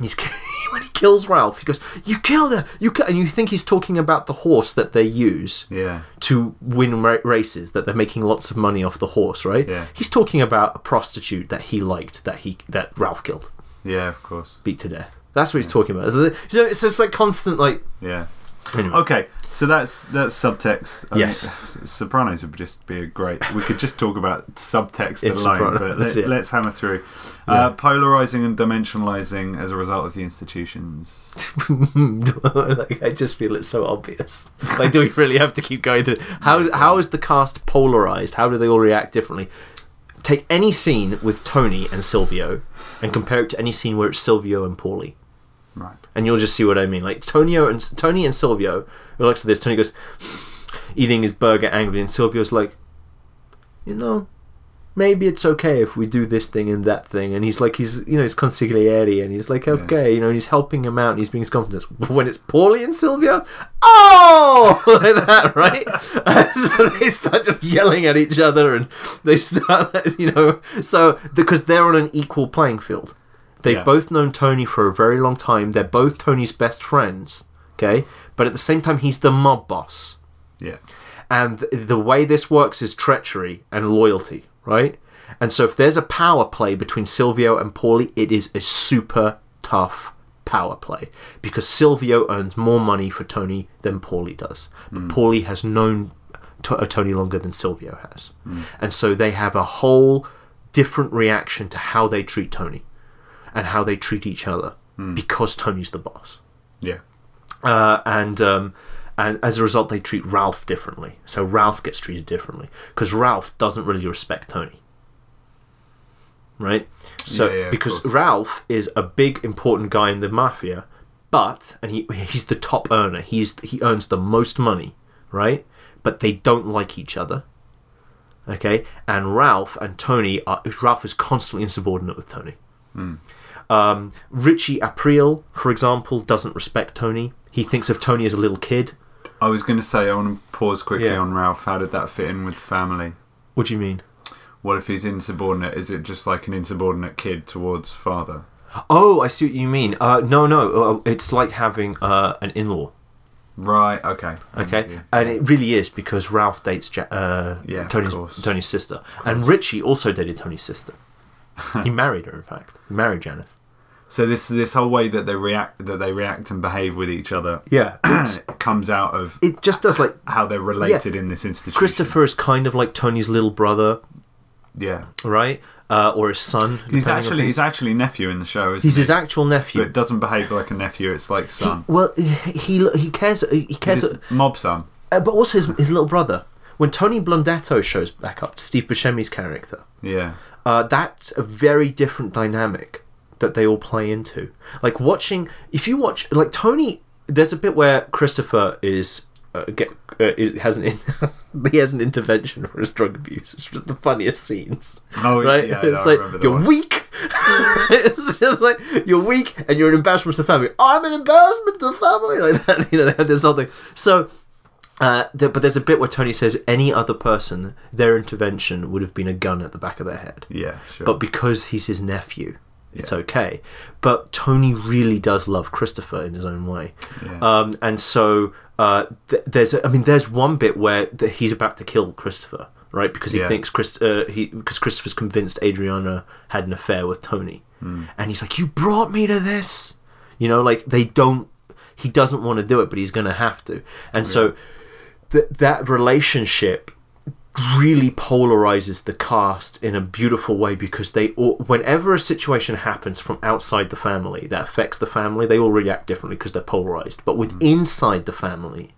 He's when he kills Ralph, he goes, "You killed her, you," ki-" and you think he's talking about the horse that they use Yeah. to win ra- races, that they're making lots of money off the horse, right? Yeah. He's talking about a prostitute that he liked, that he that Ralph killed, Yeah, of course. beat to death. That's what he's talking about. So it's just like constant, like Yeah. anyway. Okay, so that's that's subtext. I mean, Yes. Sopranos would just be a great. We could just talk about subtext It's alone, Sopranos, but let, us hammer through. Yeah. Uh, polarizing and dimensionalizing as a result of the institutions. like, I just feel it's so obvious. Like, do we really have to keep going through? How how is the cast polarized? How do they all react differently? Take any scene with Tony and Silvio, and compare it to any scene where it's Silvio and Paulie, Right. and you'll just see what I mean. Like Tonio and Tony and Silvio. Who looks at this? Tony goes eating his burger angrily, and Silvio's like, you know, maybe it's okay if we do this thing and that thing. And he's like, he's you know, he's consigliere, and he's like, okay, you know, he's helping him out, and he's being his confidence. But when it's Paulie and Silvio, oh, like that, right? So they start just yelling at each other, and they start, you know, so because they're on an equal playing field. They've Yeah. both known Tony for a very long time. They're both Tony's best friends. Okay, but at the same time, he's the mob boss. Yeah. And th- the way this works is treachery and loyalty, right? And so if there's a power play between Silvio and Paulie, it is a super tough power play because Silvio earns more money for Tony than Paulie does. But mm. Paulie has known to- uh, Tony longer than Silvio has. Mm. And so they have a whole different reaction to how they treat Tony and how they treat each other mm. because Tony's the boss Yeah. Uh, and um, and as a result, they treat Ralph differently. So Ralph gets treated differently because Ralph doesn't really respect Tony. right? So Yeah, yeah, because. Ralph is a big important guy in the mafia, but and he he's the top earner. He's he earns the most money, right? But they don't like each other. Okay, and Ralph and Tony are Ralph is constantly insubordinate with Tony. Hmm. Um, Richie Aprile, for example, doesn't respect Tony. He thinks of Tony as a little kid. I was going to say I want to pause quickly Yeah. on Ralph. How did that fit in with family? What do you mean? What if he's insubordinate? Is it just like an insubordinate kid towards father? Oh, I see what you mean. Uh, no, no, uh, it's like having uh, an in-law. Right. Okay. I'm with Okay, you. and it really is because Ralph dates ja- uh, Yeah, of Tony's course. Tony's sister, and Richie also dated Tony's sister. he married her, in fact. He married Janet. So this this whole way that they react that they react and behave with each other Yeah, comes out of it just does like how they're related in this institution. Christopher is kind of like Tony's little brother, Yeah. right? Uh, or his son. He's actually his- he's actually nephew in the show. Isn't he's he? his actual nephew. but doesn't behave like a nephew. It's like son. well, he he cares. He cares. Mob son. Uh, but also his, his little brother. When Tony Blundetto shows back up to Steve Buscemi's character, Yeah. uh, that's a very different dynamic that they all play into. Like watching, if you watch, like Tony, there's a bit where Christopher is. Uh, get uh, is, has an in, he has an intervention for his drug abuse. It's just the funniest scenes, Oh right? yeah. it's no, like you're one. weak. it's just like you're weak and you're an embarrassment to the family. I'm an embarrassment to the family, like that. You know, they have this whole thing. So uh, but there's a bit where Tony says any other person, their intervention would have been a gun at the back of their head. Yeah. Sure. But because he's his nephew, it's Yeah. okay. But Tony really does love Christopher in his own way. Yeah. Um, and so uh, th- there's, I mean, there's one bit where th- he's about to kill Christopher, right? Because he Yeah. thinks Chris, uh, he because Christopher's convinced Adriana had an affair with Tony, Hmm. and he's like, "You brought me to this," you know, like they don't. He doesn't want to do it, but he's going to have to, and so th- that relationship really polarizes the cast in a beautiful way because they all, whenever a situation happens from outside the family that affects the family they all react differently because they're polarized. But with mm. inside the family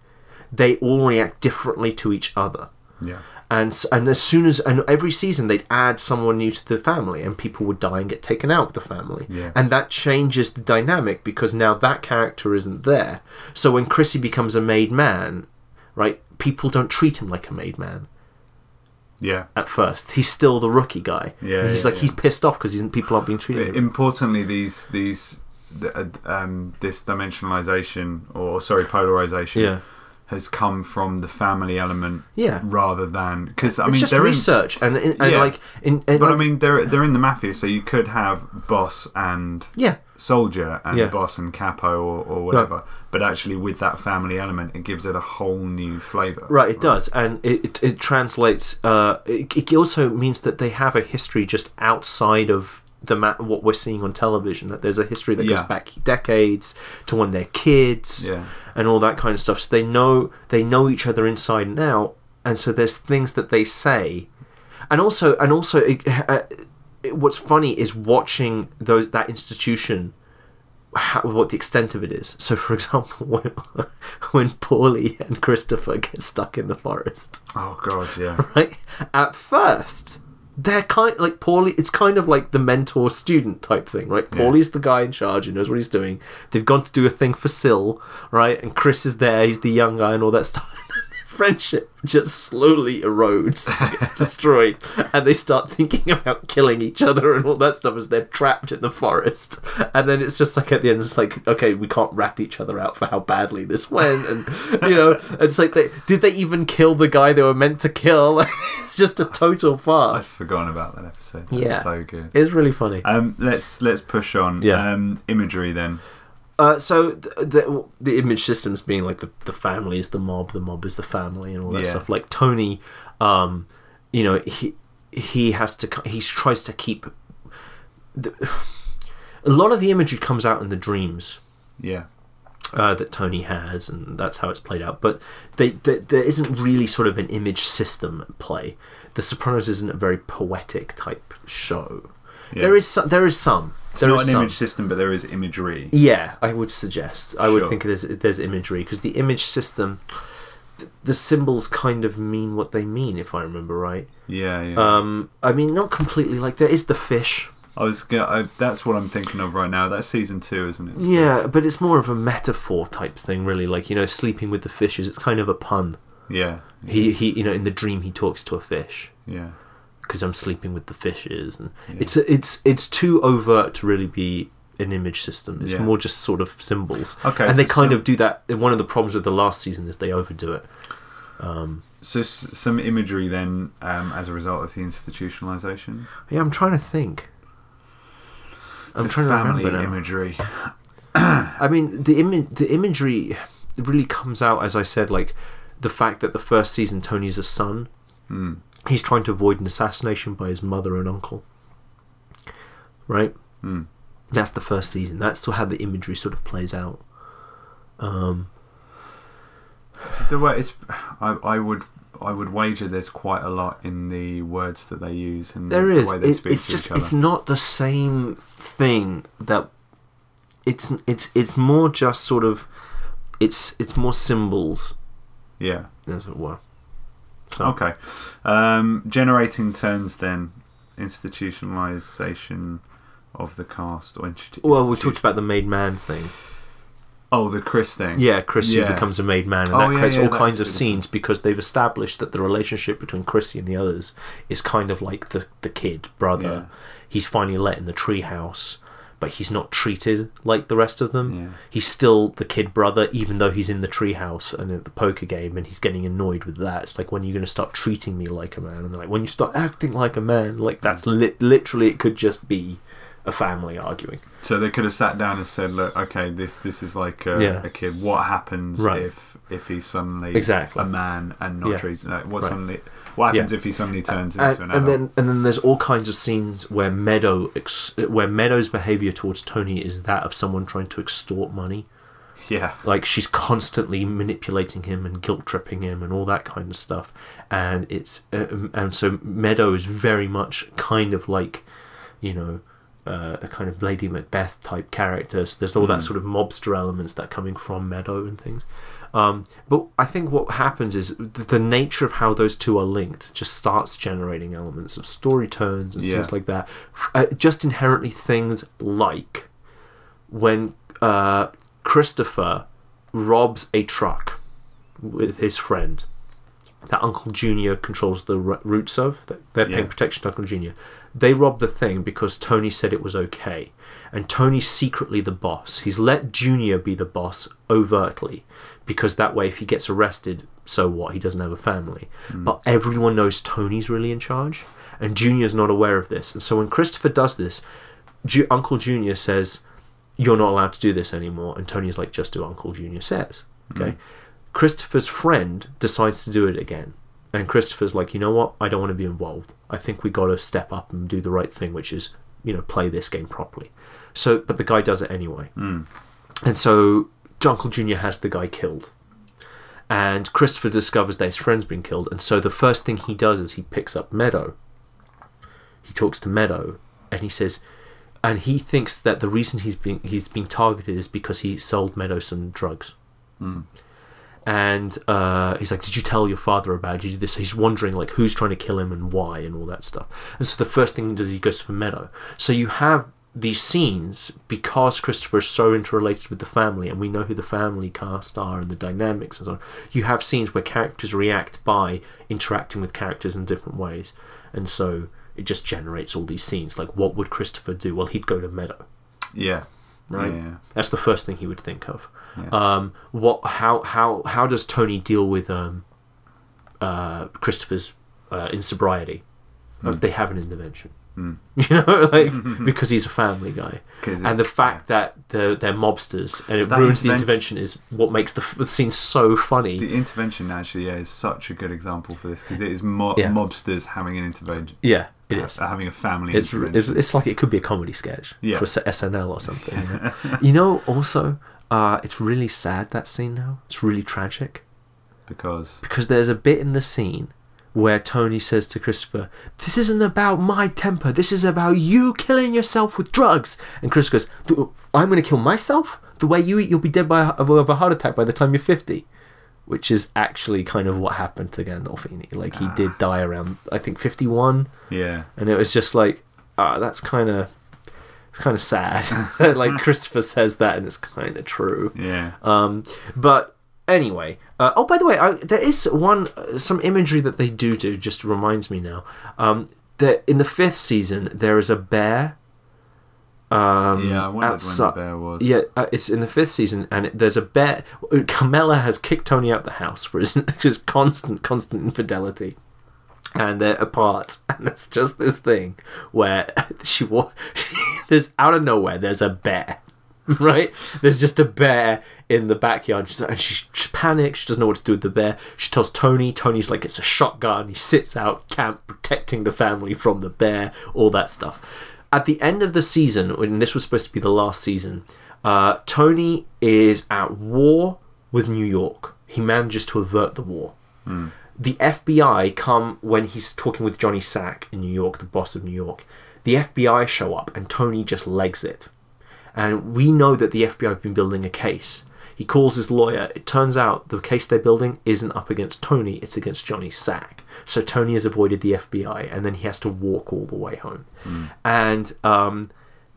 they all react differently to each other. Yeah. and and as soon as and every season they'd add someone new to the family and people would die and get taken out of the family. Yeah. and that changes the dynamic because now that character isn't there. So when chrissy becomes a made man right people don't treat him like a made man Yeah. at first he's still the rookie guy Yeah, And he's yeah, like yeah. he's pissed off because people aren't being treated Importantly, these these th- uh, um, this dimensionalization or sorry polarization yeah has come from the family element yeah rather than because I it's mean just they're in, research and, and, and Yeah. like in and but I mean they're they're in the mafia, so you could have boss and yeah soldier and Yeah. boss and capo or, or whatever. But actually, with that family element, it gives it a whole new flavor. Right, it does, and it it, it translates. Uh, it, it also means that they have a history just outside of the ma- what we're seeing on television. That there's a history that goes back decades to when they're kids, Yeah. and all that kind of stuff. So they know they know each other inside and out, and so there's things that they say, and also and also it, uh, it- what's funny is watching those that institution how, what the extent of it is. So, for example, when when Paulie and Christopher get stuck in the forest, Oh god, yeah. right? At first, they're kind like Paulie. It's kind of like the mentor student type thing, right? Yeah. Paulie's the guy in charge who knows what he's doing. They've gone to do a thing for Syl, right? And Chris is there. He's the young guy and all that stuff. Friendship just slowly erodes, gets destroyed, and they start thinking about killing each other and all that stuff as they're trapped in the forest. And then it's just like at the end, it's like, okay, we can't rat each other out for how badly this went, and you know, it's like they did they even kill the guy they were meant to kill? it's just a total farce. I've forgotten about that episode. That's Yeah. so good. It's really funny. Um, let's let's push on. Yeah. Um, imagery then. Uh, so the, the the image systems being like the the family is the mob, the mob is the family, and all that Yeah. stuff. Like Tony, um, you know, he he has to he tries to keep. The, a lot of the imagery comes out in the dreams Yeah. uh, that Tony has, and that's how it's played out. But they, they, there isn't really sort of an image system at play. The Sopranos isn't a very poetic type show. Yeah. There is some, there is some. Not an some. image system, but there is imagery. Yeah, I would suggest. I would think there's there's imagery because the image system. the symbols kind of mean what they mean, if I remember right. Yeah, yeah. Um, I mean, not completely. Like there is the fish. I was. Gonna, I, that's what I'm thinking of right now. That's season two, isn't it? Yeah, but it's more of a metaphor type thing, really. Like you know, sleeping with the fishes. It's kind of a pun. Yeah. He he, you know, in the dream he talks to a fish Yeah. Because I'm sleeping with the fishes, and Yeah. it's it's it's too overt to really be an image system. It's Yeah. more just sort of symbols. Okay, and so they kind some- of do that. One of the problems with the last season is they overdo it. Um, So s- some imagery then, um, as a result of the institutionalization. yeah, I'm trying to think. I'm So trying to remember now. imagery. I mean, the image, the imagery really comes out as I said, like the fact that the first season Tony's a son. Mm. He's trying to avoid an assassination by his mother and uncle. Right. Mm. That's the first season. That's how the imagery sort of plays out. Um, So the way it's, I, I would, I would wager there's quite a lot in the words that they use and there the, is. the way they It, speak it's to just. each other. It's not the same thing that. It's it's it's more just sort of. It's it's more symbols, Yeah. as it were. So, Okay. Um, generating turns then, institutionalization of the cast or institu- Well, we talked about the made man thing. Oh, the Chris thing. Yeah, Chrissy Yeah. becomes a made man, and Oh, that yeah, creates yeah, all kinds of scenes because they've established that the relationship between Chrissy and the others is kind of like the the kid brother. He's finally let in the treehouse, but he's not treated like the rest of them. Yeah. He's still the kid brother, even though he's in the treehouse and at the poker game, and he's getting annoyed with that. It's like when are you're going to start treating me like a man, and like when you start acting like a man, like that's mm. li- literally it could just be a family arguing. So they could have sat down and said, "Look, okay, this this is like a, Yeah. a kid. What happens Right. if if he's suddenly Exactly. a man and not Yeah. treated? Like, what Right. suddenly? What happens Yeah. if he suddenly turns and, into an and adult? then and then there's all kinds of scenes where Meadow ex- where Meadow's behavior towards Tony is that of someone trying to extort money. yeah, Like she's constantly manipulating him and guilt tripping him and all that kind of stuff. And it's uh, and so Meadow is very much kind of like, you know. Uh, a kind of Lady Macbeth type character. So there's all that Mm. sort of mobster elements that are coming from Meadow and things. Um, but I think what happens is th- the nature of how those two are linked just starts generating elements of story turns and Yeah. things like that. Uh, just inherently things like when uh, Christopher robs a truck with his friend that Uncle Junior controls the r- routes of. That they're paying protection to Uncle Junior. They rob the thing because Tony said it was okay, and Tony's secretly the boss. He's let Junior be the boss overtly because that way, if he gets arrested, so what? He doesn't have a family. Hmm. But everyone knows Tony's really in charge, and Junior's not aware of this. And so when Christopher does this, Ju- Uncle Junior says, "You're not allowed to do this anymore," and Tony's like, "Just do what Uncle Junior says." Hmm. Okay. Christopher's friend decides to do it again. And Christopher's like, you know what? I don't want to be involved. I think we got to step up and do the right thing, which is, you know, play this game properly. So, but the guy does it anyway. Mm. And so Uncle Junior has the guy killed. And Christopher discovers that his friend's been killed. And so the first thing he does is he picks up Meadow. He talks to Meadow and he says, and he thinks that the reason he's being he's being targeted is because he sold Meadow some drugs Mm. And uh, he's like, "Did you tell your father about it? Did you do this?" He's wondering like who's trying to kill him and why and all that stuff. And so the first thing he does, he goes for Meadow. So you have these scenes because Christopher is so interrelated with the family, and we know who the family cast are and the dynamics and so on. You have scenes where characters react by interacting with characters in different ways, and so it just generates all these scenes. Like, what would Christopher do? Well, he'd go to Meadow yeah, right? Yeah. That's the first thing he would think of. Yeah. Um, what? How? How? How does Tony deal with um, uh, Christopher's uh, insobriety? Uh, they have an intervention. Mm. You know, like because he's a family guy, and the fact that they're, they're mobsters and it That ruins the intervention- intervention is what makes the, f- the scene so funny. The intervention actually yeah, is such a good example for this because it is mo- Yeah. mobsters having an intervention. yeah, it is. uh, having a family It's, it's it's like it could be a comedy sketch Yeah. for SNL or something. You know, you know also, uh, it's really sad that scene now. It's really tragic. because because there's a bit in the scene where Tony says to Christopher, "This isn't about my temper. This is about you killing yourself with drugs." And Chris goes, "I'm going to kill myself? The way you eat, you'll be dead by a, of a heart attack by the time you're 50." which is actually kind of what happened to Gandolfini. Like he Ah. did die around, I think, fifty-one, Yeah. and it was just like, ah, that's kind of, it's kind of sad. like Christopher says that, and it's kind of true. Yeah. Um, but anyway, uh, oh by the way, I, there is one uh, some imagery that they do do. Just reminds me now. Um, that in the fifth season there is a bear. Um, yeah, I wondered outside- when the bear was. Yeah, uh, it's in the fifth season, and it, there's a bear. Carmela has kicked Tony out of the house for his just constant, constant infidelity, and they're apart. And it's just this thing where she wa- there's out of nowhere there's a bear, right? There's just a bear in the backyard, She's- and she, she panics. She doesn't know what to do with the bear. She tells Tony. Tony's like it's a shotgun. He sits out camp protecting the family from the bear. All that stuff at the end of the season, when this was supposed to be the last season, uh, Tony is at war with New York. He manages to avert the war. The FBI come when he's talking with Johnny Sack in New York, the boss of New York. The FBI show up and Tony just legs it. And we know that the FBI have been building a case. He calls his lawyer. It turns out the case they're building isn't up against Tony, it's against Johnny Sack. So Tony has avoided the FBI and then he has to walk all the way home. And um,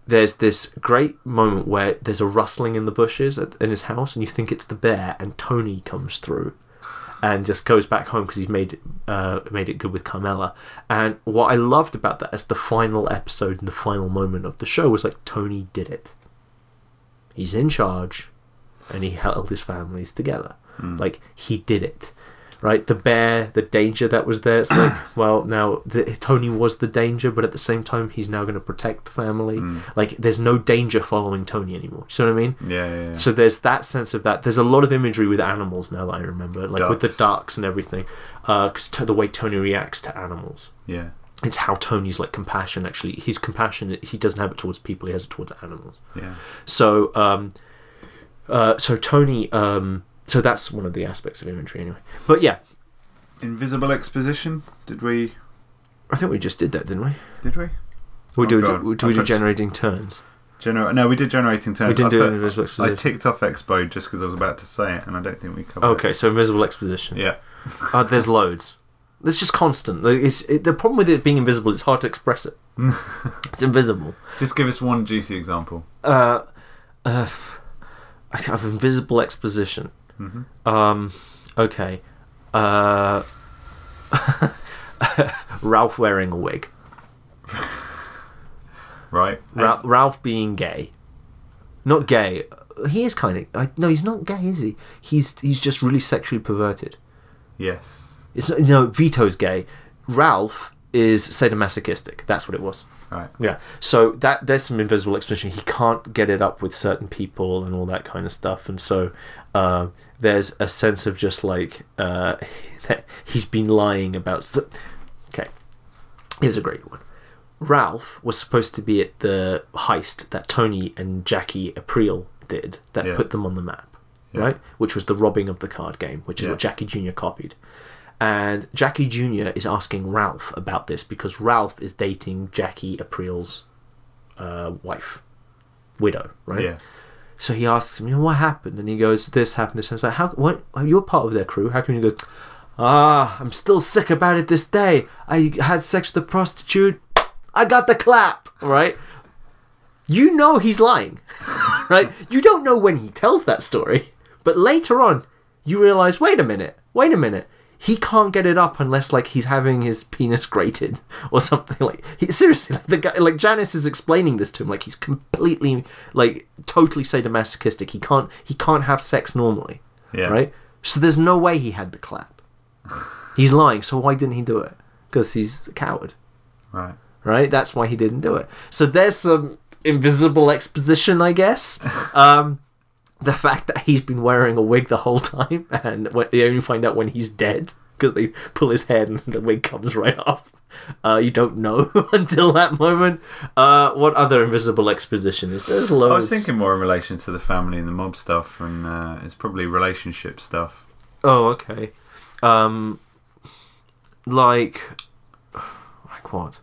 there's this great moment where there's a rustling in the bushes at, in his house and you think it's the bear and Tony comes through and just goes back home because he's made uh, made it good with Carmela. And what I loved about that as the final episode and the final moment of the show was like Tony did it. He's in charge, and he held his families together. Like he did it, right? The bear, the danger that was there. It's like, well, now the, Tony was the danger, but at the same time, he's now going to protect the family. Like, there's no danger following Tony anymore. See what I mean? Yeah, yeah, yeah. So there's that sense of that. There's a lot of imagery with animals now that I remember, like with the Ducks. ducks and everything, because t- the way Tony reacts to animals. yeah. It's how Tony's like compassion. Actually, his compassion he doesn't have it towards people; he has it towards animals. Yeah. So, um, uh, so Tony, um, so that's one of the aspects of imagery, anyway. But yeah, Invisible exposition. Did we? I think we just did that, didn't we? Did we? We Oh, do. God. Do we do generating turns? Gener- no, we did generating turns. we didn't I do put- invisible I ticked off expo just because I was about to say it, and I don't think we covered okay, it. so invisible exposition. Yeah. Uh, there's loads. It's just constant. It's it, the problem with it being invisible. It's hard to express it. it's invisible. Just give us one juicy example. Uh, uh, I have invisible exposition. Mhm. Um, okay. Uh, Ralph wearing a wig. Right. Ra- As- Ralph being gay. Not gay. He is kind of. No, he's not gay, is he? He's he's just really sexually perverted. yes. It's not- no Vito's gay. Ralph is sadomasochistic. That's what it was. Right. Yeah. So that there's some invisible exposition. He can't get it up with certain people and all that kind of stuff. And so uh, there's a sense of just like uh, that he's been lying about. s okay. Here's a great one. Ralph was supposed to be at the heist that Tony and Jackie Aprile did that Yeah. put them on the map, Yeah. right? Which was the robbing of the card game, which is Yeah. what Jackie Jr. copied. And Jackie Jr. is asking Ralph about this because Ralph is dating Jackie Aprile's uh, wife, widow, right? Yeah. So he asks him, you know, what happened? And he goes, this happened, this happened. It's like, how, what, you're part of their crew. How come he goes, ah, I'm still sick about it this day. I had sex with a prostitute. I got the clap, right? You know he's lying, right? You don't know when he tells that story, but later on, you realize, wait a minute, wait a minute. He can't get it up unless like he's having his penis grated or something like. He, seriously, like the guy, like Janice is explaining this to him, like he's completely, like totally sadomasochistic. He can't, he can't have sex normally, Yeah. right? So there's no way he had the clap. He's lying. So why didn't he do it? Because he's a coward Right. right? That's why he didn't do it. So there's some invisible exposition, I guess. Um, the fact that he's been wearing a wig the whole time, and they only find out when he's dead because they pull his head and the wig comes right off. Uh, you don't know until that moment. Uh, what other invisible exposition is there? There's loads. I was thinking more in relation to the family and the mob stuff, and uh, it's probably relationship stuff. Oh, okay. Um, like, like what?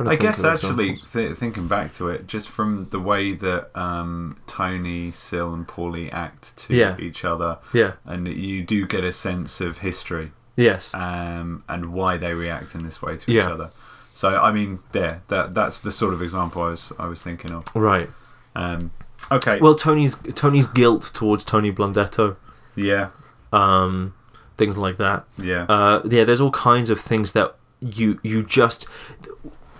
I guess actually, th- thinking back to it, just from the way that um, Tony, Sil, and Paulie act to Yeah. each other, Yeah. and you do get a sense of history Yes. um, and why they react in this way to each other. So, I mean, there, that that's the sort of example I was I was thinking of. Right. Um, okay, Well, Tony's Tony's guilt towards Tony Blundetto, yeah, um, things like that. yeah, Uh, yeah, there's all kinds of things that you you just.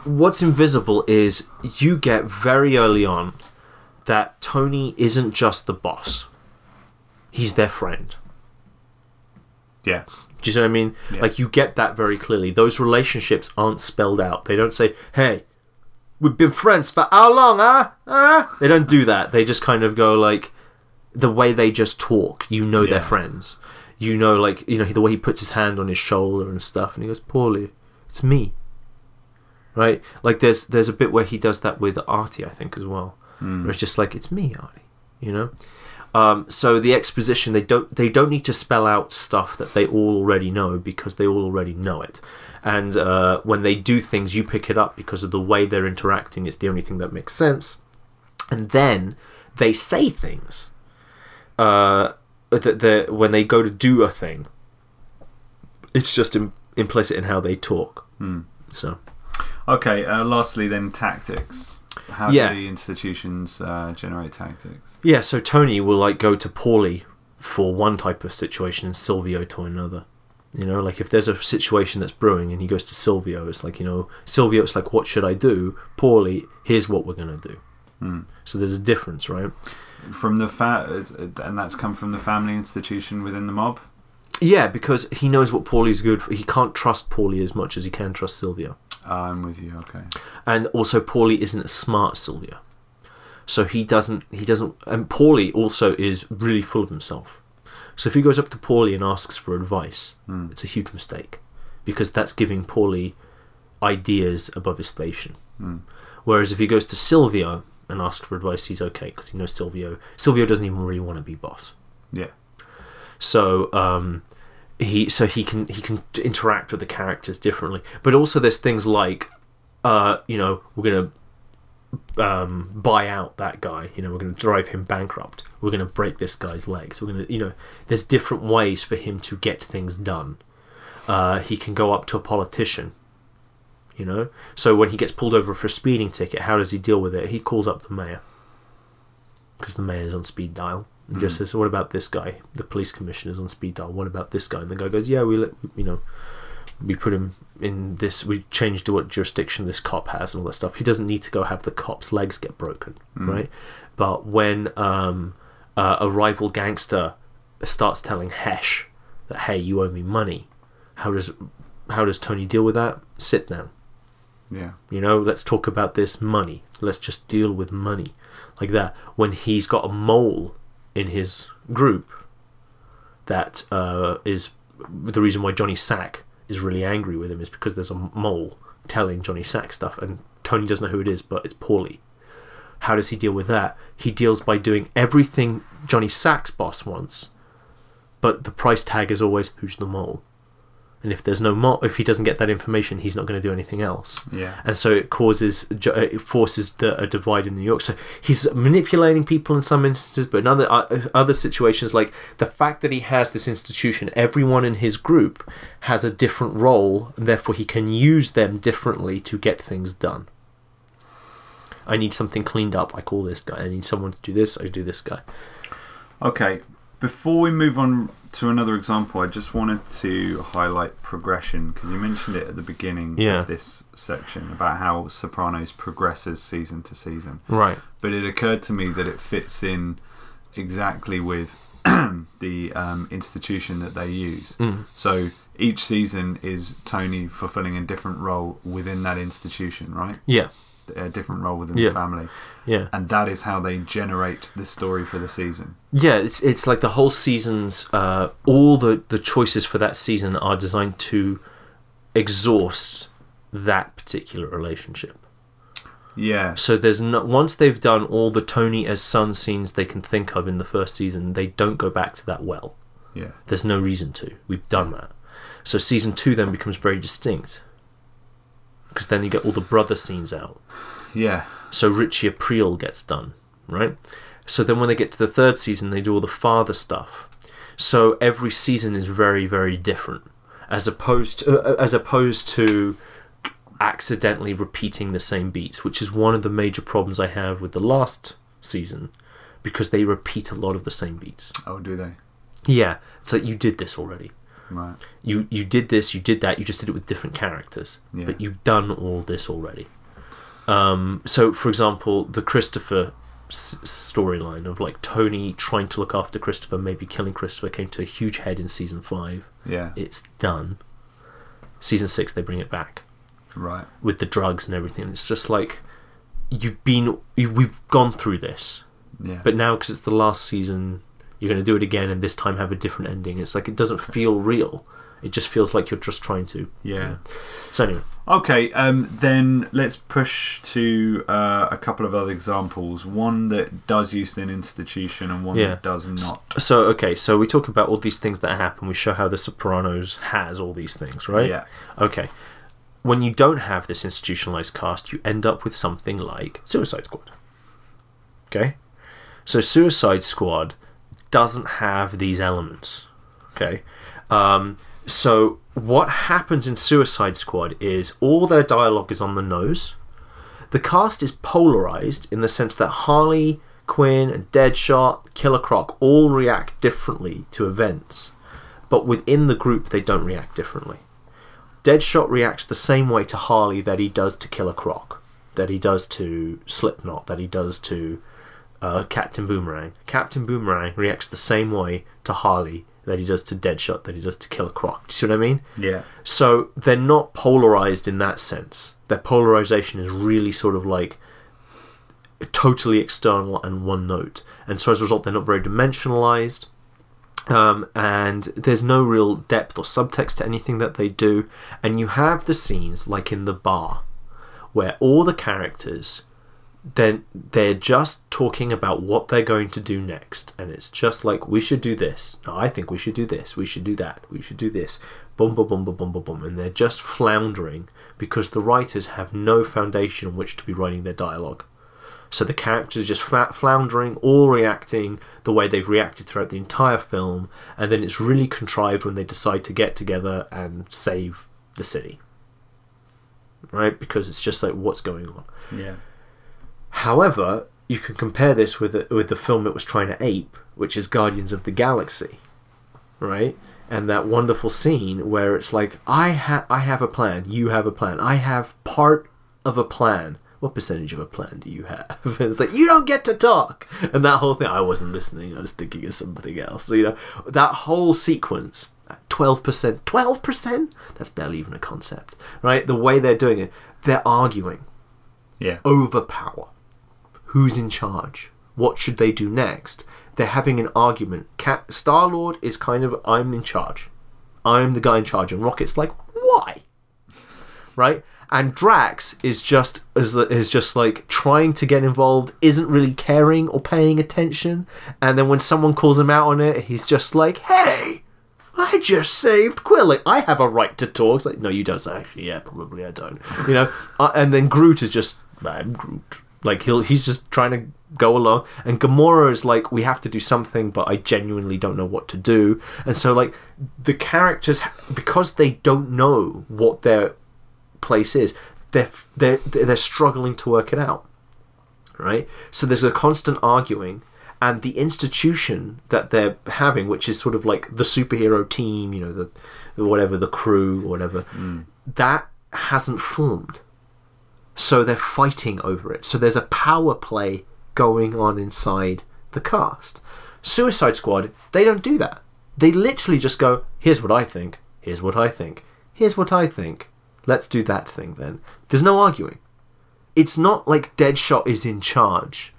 What's invisible is you get very early on that Tony isn't just the boss; he's their friend. yeah, Do you see what I mean? Yeah. Like you get that very clearly. Those relationships aren't spelled out. They don't say, "Hey, we've been friends for how long, huh? Huh?" They don't do that. They just kind of go like the way they just talk. You know Yeah. they're friends. You know, like you know the way he puts his hand on his shoulder and stuff, and he goes, "Paulie, it's me." Right? Like there's there's a bit where he does that with Artie, I think, as well. Mm. Where it's just like, "It's me, Artie," you know. Um, so the exposition they don't they don't need to spell out stuff that they all already know because they all already know it. And uh, when they do things, you pick it up because of the way they're interacting. It's the only thing that makes sense. And then they say things uh, that they when they go to do a thing. It's just Im- implicit in how they talk. Hmm. So Okay. Uh, lastly, then tactics. How Yeah. do the institutions uh, generate tactics? yeah, so Tony will like go to Paulie for one type of situation and Silvio to another. You know, like if there's a situation that's brewing and he goes to Silvio, it's like, you know, Silvio, it's like, what should I do? Paulie, here's what we're going to do. Hmm. So there's a difference, right? From the fa- and that's come from the family institution within the mob. Yeah, because he knows what Paulie's good for. He can't trust Paulie as much as he can trust Silvio. Ah, I'm with you. Okay. And also, Paulie isn't as smart as Silvio. So he doesn't, he doesn't, and Paulie also is really full of himself. So if he goes up to Paulie and asks for advice, Hmm. it's a huge mistake. Because that's giving Paulie ideas above his station. Hmm. Whereas if he goes to Silvio and asks for advice, he's okay because he knows Silvio. Silvio doesn't even really want to be boss. Yeah. So um, he so he can he can interact with the characters differently. But also there's things like uh, you know we're gonna um, buy out that guy. You know we're gonna drive him bankrupt. We're gonna break this guy's legs. We're gonna you know there's different ways for him to get things done. Uh, he can go up to a politician. You know, so when he gets pulled over for a speeding ticket, how does he deal with it? He calls up the mayor because the mayor's on speed dial and just says, "What about this guy? The police commissioner's on speed dial. What about this guy?" And the guy goes, "Yeah, we let you know, we put him in this. We changed to what jurisdiction this cop has and all that stuff. He doesn't need to go have the cop's legs get broken, right? But when um, uh, a rival gangster starts telling Hesh that, "Hey, you owe me money," how does how does Tony deal with that? Sit down. Yeah. You know, let's talk about this money. Let's just deal with money like that. When he's got a mole in his group, that uh, is the reason why Johnny Sack is really angry with him is because there's a mole telling Johnny Sack stuff, and Tony doesn't know who it is, but it's Paulie. How does he deal with that? He deals by doing everything Johnny Sack's boss wants, but the price tag is always who's the mole. And if there's no mole, if he doesn't get that information, he's not going to do anything else Yeah. and so it causes uh, it forces the, a divide in New York. So he's manipulating people in some instances, but in other uh, other situations, like the fact that he has this institution, everyone in his group has a different role, and therefore he can use them differently to get things done. I need something cleaned up. I call this guy. I need someone to do this. I do this guy. Okay. Before we move on to another example, I just wanted to highlight progression because you mentioned it at the beginning Yeah. of this section about how Sopranos progresses season to season. Right. But it occurred to me that it fits in exactly with the um, institution that they use. Mm. So each season is Tony fulfilling a different role within that institution, right? Yeah. A different role within Yeah. the family. Yeah. And that is how they generate the story for the season. Yeah, it's it's like the whole season's uh, all the the choices for that season are designed to exhaust that particular relationship. Yeah. So there's no once they've done all the Tony as son scenes they can think of in the first season, they don't go back to that well. Yeah. There's no reason to. We've done that. So season two then becomes very distinct because then you get all the brother scenes out. Yeah. So Richie Aprile gets done, right? So then when they get to the third season, they do all the father stuff. So every season is very, very different, as opposed to, uh, as opposed to accidentally repeating the same beats, which is one of the major problems I have with the last season, because they repeat a lot of the same beats. Oh, do they? Yeah, it's like you did this already. Right. You you did this, you did that. You just did it with different characters, Yeah. but you've done all this already. Um, so, for example, the Christopher s- storyline of like Tony trying to look after Christopher, maybe killing Christopher, came to a huge head in season five. Yeah. It's done. Season six, they bring it back Right. with the drugs and everything. It's just like you've been, you've, we've gone through this, Yeah. but now because it's the last season, you're going to do it again, and this time have a different ending. It's like it doesn't feel real. It just feels like you're just trying to. yeah. So anyway, Okay, um, then let's push to uh, a couple of other examples. One that does use an institution and one Yeah. that does not. so okay, so we talk about all these things that happen. We show how The Sopranos has all these things, right? Yeah. Okay. When you don't have this institutionalized cast, you end up with something like Suicide Squad. Okay? So Suicide Squad doesn't have these elements. Okay? Um, so what happens in Suicide Squad is all their dialogue is on the nose. The cast is polarized in the sense that Harley Quinn Deadshot, Killer Croc all react differently to events, but within the group they don't react differently. Deadshot reacts the same way to Harley that he does to Killer Croc, that he does to Slipknot, that he does to uh, Captain Boomerang. Captain Boomerang reacts the same way to Harley that he does to Deadshot, that he does to Killer Croc. Do you see what I mean? Yeah. So they're not polarized in that sense. Their polarization is really sort of like totally external and one note. And so as a result, they're not very dimensionalized. Um, and there's no real depth or subtext to anything that they do. And you have the scenes like in the bar where all the characters then they're just talking about what they're going to do next. And it's just like we should do this. I think we should do this. We should do that. We should do this. Boom boom boom boom boom boom boom. And they're just floundering because the writers have no foundation on which to be writing their dialogue. So the characters just flat floundering all reacting the way they've reacted throughout the entire film. And then it's really contrived when they decide to get together and save the city. Right? Because it's just like what's going on? Yeah. However, you can compare this with the, with the film it was trying to ape, which is Guardians of the Galaxy, right? And that wonderful scene where it's like, I ha- I have a plan, you have a plan, I have part of a plan. What percentage of a plan do you have? And it's like you don't get to talk, and that whole thing. I wasn't listening; I was thinking of something else. So, you know, that whole sequence, twelve percent, twelve percent. That's barely even a concept, right? The way they're doing it, they're arguing Yeah. over power. Who's in charge? What should they do next? They're having an argument. Cat Star Lord is kind of I'm in charge. I'm the guy in charge, and Rocket's like, why? Right? And Drax is just is, just like trying to get involved, isn't really caring or paying attention, and then when someone calls him out on it, he's just like, "Hey, I just saved Quill. I have a right to talk." It's like, no, you don't. Actually, yeah, probably I don't. You know. Uh, and then Groot is just, I'm Groot. Like he'll he's just trying to go along, and Gamora is like, we have to do something, but I genuinely don't know what to do. And so like the characters, because they don't know what their place is, they're they're they're struggling to work it out right? So there's a constant arguing, and the institution that they're having, which is sort of like the superhero team, you know, the, the whatever, the crew, or whatever, mm. that hasn't formed. So they're fighting over it. So there's a power play going on inside the cast. Suicide Squad, they don't do that. They literally just go, here's what I think, here's what I think, here's what I think. Let's do that thing then. There's no arguing it's not like Deadshot is in charge,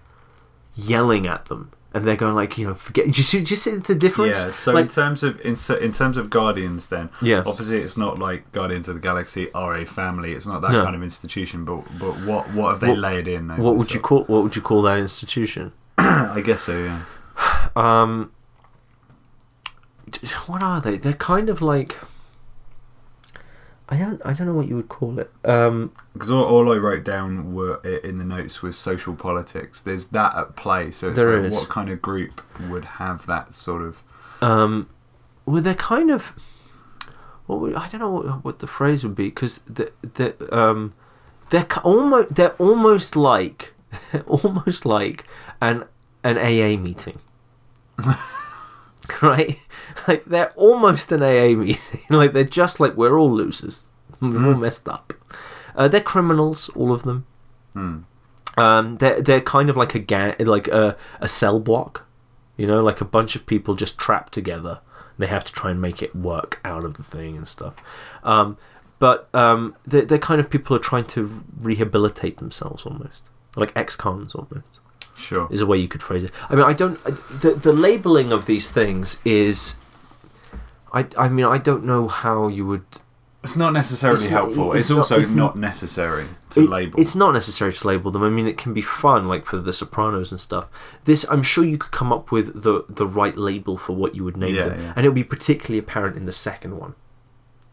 yelling at them, and they're going like, you know, forget. Do you see, do you see the difference? Yeah, so in terms of in, in terms of Guardians, then Yeah. obviously it's not like Guardians of the Galaxy are a family. It's not that No. kind of institution. But but what what have they What- layered in? what would you call what would you call that institution? I guess so. Yeah. Um, what are they? They're kind of like. I don't I don't know what you would call it. Um, Because all, all I wrote down were in the notes was social politics. There's that at play. So it's like, what kind of group would have that sort of? um, well, they're kind of. What would, I don't know what, what the phrase would be because the the um, they're almost they're almost like almost like an an AA meeting, right? Like they're almost an AA meeting. like they're just like we're all losers. We're all messed up. Uh, they're criminals, all of them. Hmm. Um, they're they're kind of like a gang, like a a cell block, you know, like a bunch of people just trapped together. They have to try and make it work out of the thing and stuff. Um, but um, they're, they're kind of people who are trying to rehabilitate themselves almost, like ex-cons almost Sure. is a way you could phrase it. I mean, I don't. The the labeling of these things is. I, I mean I don't know how you would It's not necessarily It's helpful. it's It's, not- also it's not, not- necessary to It- label. It's not necessary to label them. I mean, it can be fun, like for The Sopranos and stuff. This, I'm sure you could come up with the the right label for what you would name Yeah, them, yeah. and it'll be particularly apparent in the second one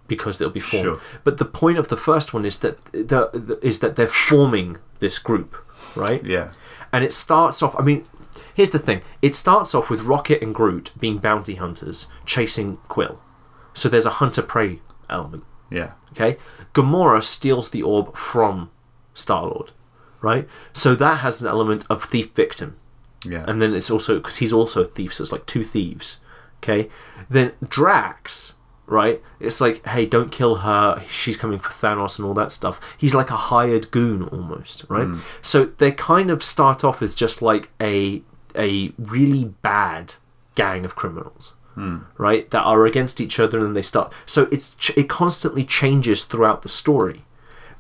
because they'll be formed. Sure. But the point of the first one is that the, the is that they're forming this group, right? yeah. And it starts off. I mean, here's the thing. It starts off with Rocket and Groot being bounty hunters chasing Quill. So there's a hunter prey element. Yeah. Okay, Gamora steals the orb from Star Lord, right? So that has an element of thief victim, Yeah. and then it's also because he's also a thief, so it's like two thieves. Okay, then Drax, right? It's like, hey, don't kill her. She's coming for Thanos and all that stuff. He's like a hired goon almost, right? Hmm. So they kind of start off as just like a a really bad gang of criminals hmm. right that are against each other and they start so it's ch- it constantly changes throughout the story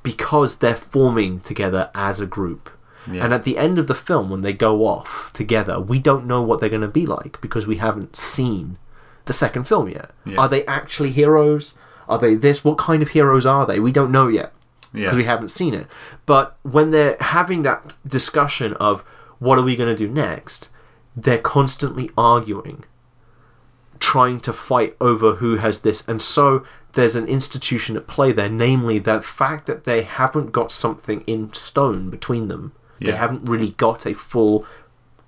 because they're forming together as a group Yeah. and at the end of the film when they go off together we don't know what they're going to be like because we haven't seen the second film yet Yeah. are they actually heroes are they this what kind of heroes are they we don't know yet Yeah. because we haven't seen it. But when they're having that discussion of what are we going to do next, they're constantly arguing, trying to fight over who has this. And so there's an institution at play there, namely the fact that they haven't got something in stone between them. They haven't really got a full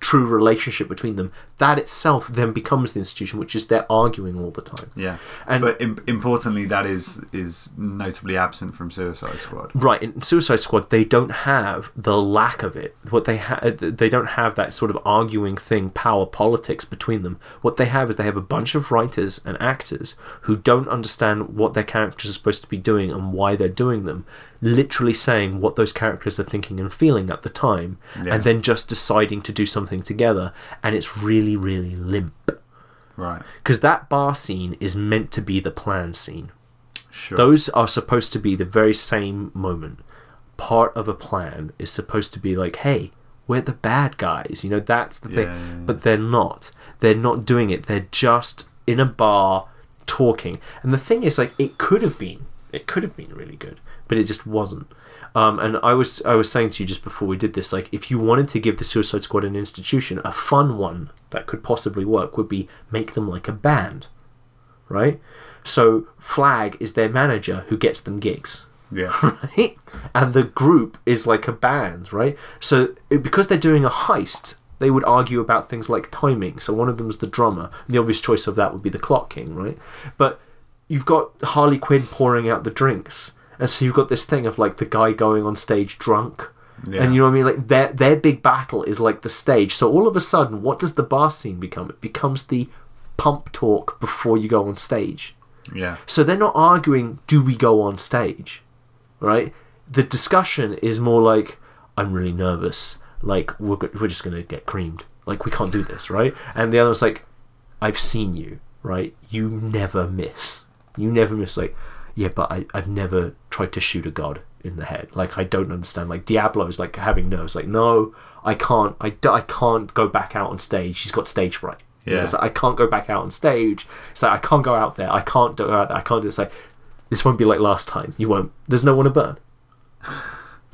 true relationship between them. That itself then becomes the institution, which is they're arguing all the time. yeah. And but Im- importantly, that is is notably absent from Suicide Squad. Right in Suicide Squad, they don't have the lack of it. What they have, uh, they don't have that sort of arguing thing, power politics between them. What they have is they have a bunch of writers and actors who don't understand what their characters are supposed to be doing and why they're doing them. Literally saying what those characters are thinking and feeling at the time, Yeah. and then just deciding to do something together. And it's really, really limp Right. because that bar scene is meant to be the plan scene. Sure. Those are supposed to be the very same moment. Part of a plan is supposed to be like, hey, we're the bad guys. You know, that's the thing. Yeah, yeah, yeah. But they're not. They're not doing it. They're just in a bar talking. And the thing is, like, it could have been. It could have been really good, but it just wasn't. Um, and I was I was saying to you just before we did this, like, if you wanted to give the Suicide Squad an institution, a fun one that could possibly work would be make them like a band, right? So Flag is their manager who gets them gigs, yeah. right? And the group is like a band, right? So it- because they're doing a heist, they would argue about things like timing. So one of them's the drummer. And the obvious choice of that would be the Clock King, right? But you've got Harley Quinn pouring out the drinks, and so you've got this thing of like the guy going on stage drunk. Yeah. And you know what I mean? Like their their big battle is like the stage. So all of a sudden, what does the bar scene become? It becomes the pump talk before you go on stage. Yeah. So they're not arguing, do we go on stage? Right? The discussion is more like, I'm really nervous. Like, we're, go- we're just going to get creamed. Like, we can't do this, right? And the other one's like, I've seen you, right? You never miss. You never miss. Like, yeah, but I, I've never tried to shoot a god in the head. Like, I don't understand. Like, Diablo is like having nerves. Like, no, I can't. I, I can't go back out on stage. He's got stage fright. Yeah. it's like, I can't go back out on stage. It's like I can't go out there. I can't go out there. I can't do this. Like this won't be like last time. You won't. There's no one to burn.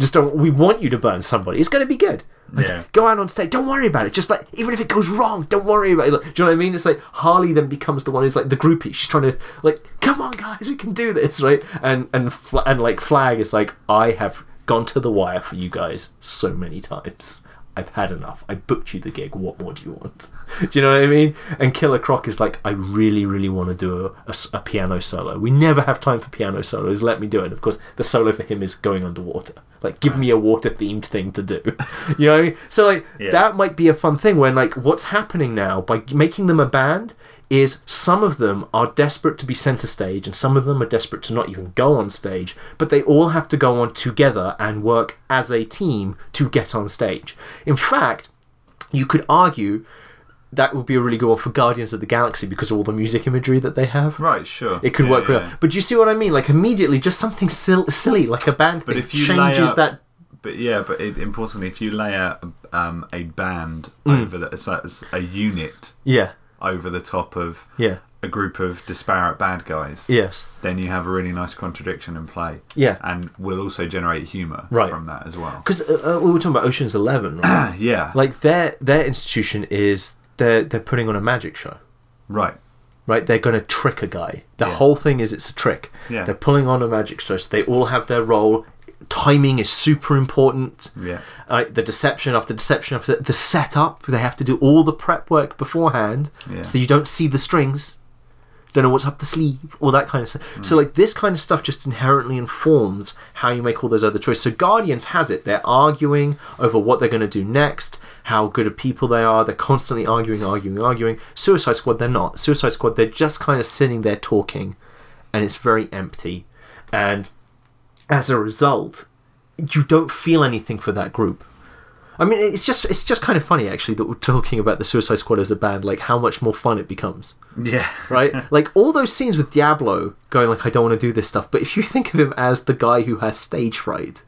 Just don't. We want you to burn somebody. It's going to be good. Like, Yeah. Go out on stage. Don't worry about it. Just like even if it goes wrong, don't worry about it. Like, do you know what I mean? It's like Harley then becomes the one who's like the groupie. She's trying to like, come on guys, we can do this, right? And and and like Flag is like, I have gone to the wire for you guys so many times. I've had enough. I booked you the gig. What more do you want? do you know what I mean? And Killer Croc is like, I really, really want to do a piano solo. We never have time for piano solos. Let me do it. Of course, the solo for him is going underwater. Like, give me a water themed thing to do. you know what I mean? So, like, Yeah. that might be a fun thing when, like, what's happening now by making them a band is some of them are desperate to be center stage and some of them are desperate to not even go on stage, but they all have to go on together and work as a team to get on stage. In fact, you could argue that would be a really good one for Guardians of the Galaxy because of all the music imagery that they have. Right, sure. It could Yeah, work yeah. well. But you see what I mean? Like immediately, just something sil- silly, like a band But thing, if you changes up- that. But yeah, but it, importantly, if you layer um, a band Mm. over the, a- as a unit Yeah, over the top of yeah, a group of disparate bad guys, yes, then you have a really nice contradiction in play. Yeah. and will also generate humour Right. from that as well. because uh, uh, we were talking about Ocean's Eleven, right? yeah, like their their institution is they're they're putting on a magic show. right. right? They're going to trick a guy. The Yeah. whole thing is it's a trick. Yeah. They're pulling on a magic show. So they all have their role. Timing is super important. Yeah, Uh, the deception after deception after the setup. They have to do all the prep work beforehand, Yeah. so you don't see the strings, don't know what's up the sleeve, all that kind of stuff. Hmm. So like this kind of stuff just inherently informs how you make all those other choices. So Guardians has it. They're arguing over what they're going to do next, how good of people they are. They're constantly arguing, arguing, arguing. Suicide Squad, they're not. Suicide Squad, they're just kind of sitting there talking, and it's very empty. And as a result, you don't feel anything for that group. I mean, it's just it's just kind of funny actually that we're talking about the Suicide Squad as a band, like how much more fun it becomes, yeah, right? like all those scenes with Diablo going like, I don't want to do this stuff, but if you think of him as the guy who has stage fright,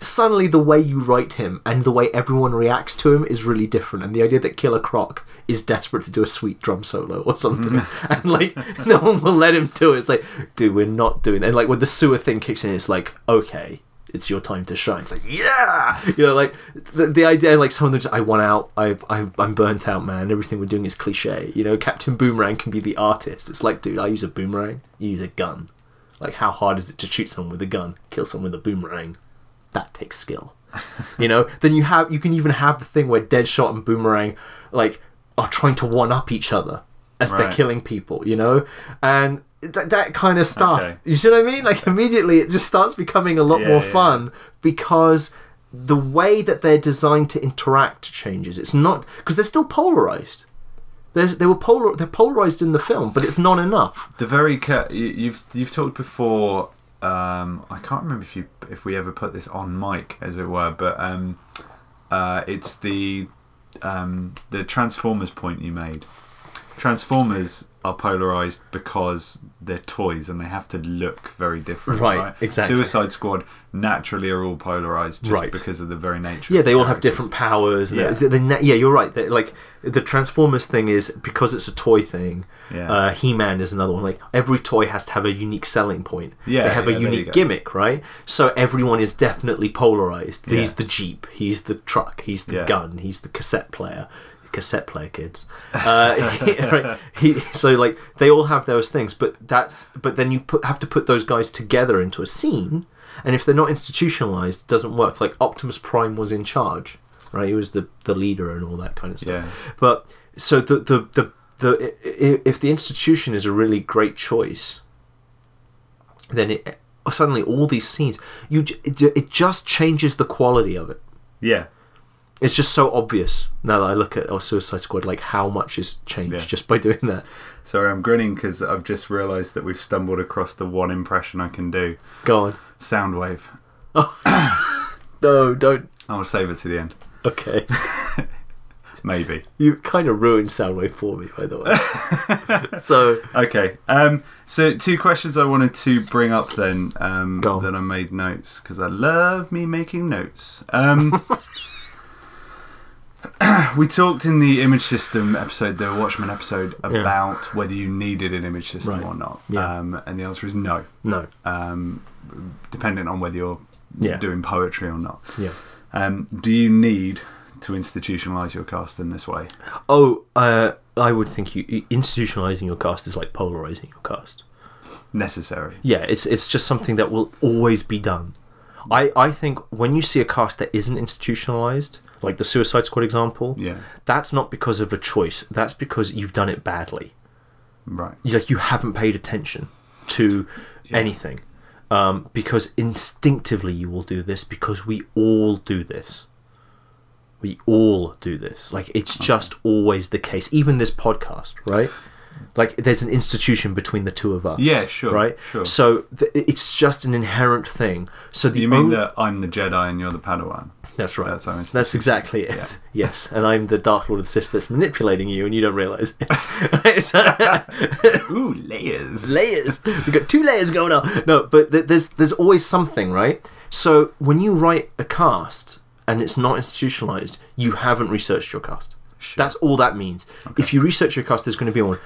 suddenly the way you write him and the way everyone reacts to him is really different. And the idea that Killer Croc is desperate to do a sweet drum solo or something, mm. and like no one will let him do it. It's like, dude, we're not doing. That. And like when the sewer thing kicks in, it's like, okay. It's your time to shine. It's like, yeah, you know, like the, the idea, like someone just, I want out. I, I, I'm burnt out, man. Everything we're doing is cliche. You know, Captain Boomerang can be the artist. It's like, dude, I use a boomerang. You use a gun. Like, how hard is it to shoot someone with a gun? Kill someone with a boomerang that takes skill. you know, then you have you can even have the thing where Deadshot and Boomerang like are trying to one up each other as they're killing people, you know, and that, that kind of stuff. Okay. You see what I mean? Like immediately, it just starts becoming a lot Yeah, more yeah. fun because the way that they're designed to interact changes. It's not because they're still polarized. They're, they were polar. They're polarized in the film, but it's not enough. The very ca- you've you've talked before. Um, I can't remember if you if we ever put this on mic, as it were, but um, uh, it's the um, the Transformers point you made. Transformers are polarized because they're toys and they have to look very different. Right, Right, exactly. Suicide Squad naturally are all polarized just Right. because of the very nature. Yeah, of they the all have different powers. Yeah. they- they- they- yeah, you're right. Like the Transformers thing is because it's a toy thing. Yeah. Uh, He-Man is another one. Like every toy has to have a unique selling point. Yeah, they have yeah, a unique gimmick, right? So everyone is definitely polarized. He's the Jeep. He's the truck. He's the gun. He's the cassette player. Cassette player kids. Uh, right? he, so like they all have those things, but that's but then you put, have to put those guys together into a scene, and if they're not institutionalized, it doesn't work. Like Optimus Prime was in charge, right? He was the the leader and all that kind of stuff. Yeah. But so the the the, the if the institution is a really great choice, then it suddenly all these scenes you j- it, ju- it just changes the quality of it. Yeah, It's just so obvious now that I look at our Suicide Squad, like how much has changed Yeah. just by doing that. sorry, I'm grinning because I've just realised that we've stumbled across the one impression I can do. Go on. Soundwave. Oh. No, don't. I'll save it to the end. Okay. Maybe. You kind of ruined Soundwave for me, by the way. so, Okay. Um, so two questions I wanted to bring up then. Um, Go on. that I made notes because I love me making notes. Um, we talked in the image system episode, the Watchmen episode, Yeah. about whether you needed an image system Right. or not. Yeah. Um, and the answer is no. no. Um, depending on whether you're Yeah. doing poetry or not. Yeah. Um, do you need to institutionalize your cast in this way? Oh, uh, I would think you institutionalizing your cast is like polarizing your cast. Necessary. Yeah, it's it's just something that will always be done. I, I think when you see a cast that isn't institutionalized, like the Suicide Squad example, Yeah. that's not because of a choice. That's because you've done it badly. Right. You- Like you haven't paid attention to anything. Um, because instinctively you will do this because we all do this. We all do this. Like it's just always the case. Even this podcast, right? Like there's an institution between the two of us. Yeah, sure, Right. sure. So th- it's just an inherent thing. So the You mean only- that I'm the Jedi and you're the Padawan? that's right. That's how it's- That's exactly it. Yes, and I'm the Dark Lord of the Sith that's manipulating you, and you don't realize it. Ooh, layers. layers. We've got two layers going on. No, but th- there's there's always something, right? So when you write a cast and it's not institutionalized, you haven't researched your cast. That's all that means. If you research your cast, there's going to be one.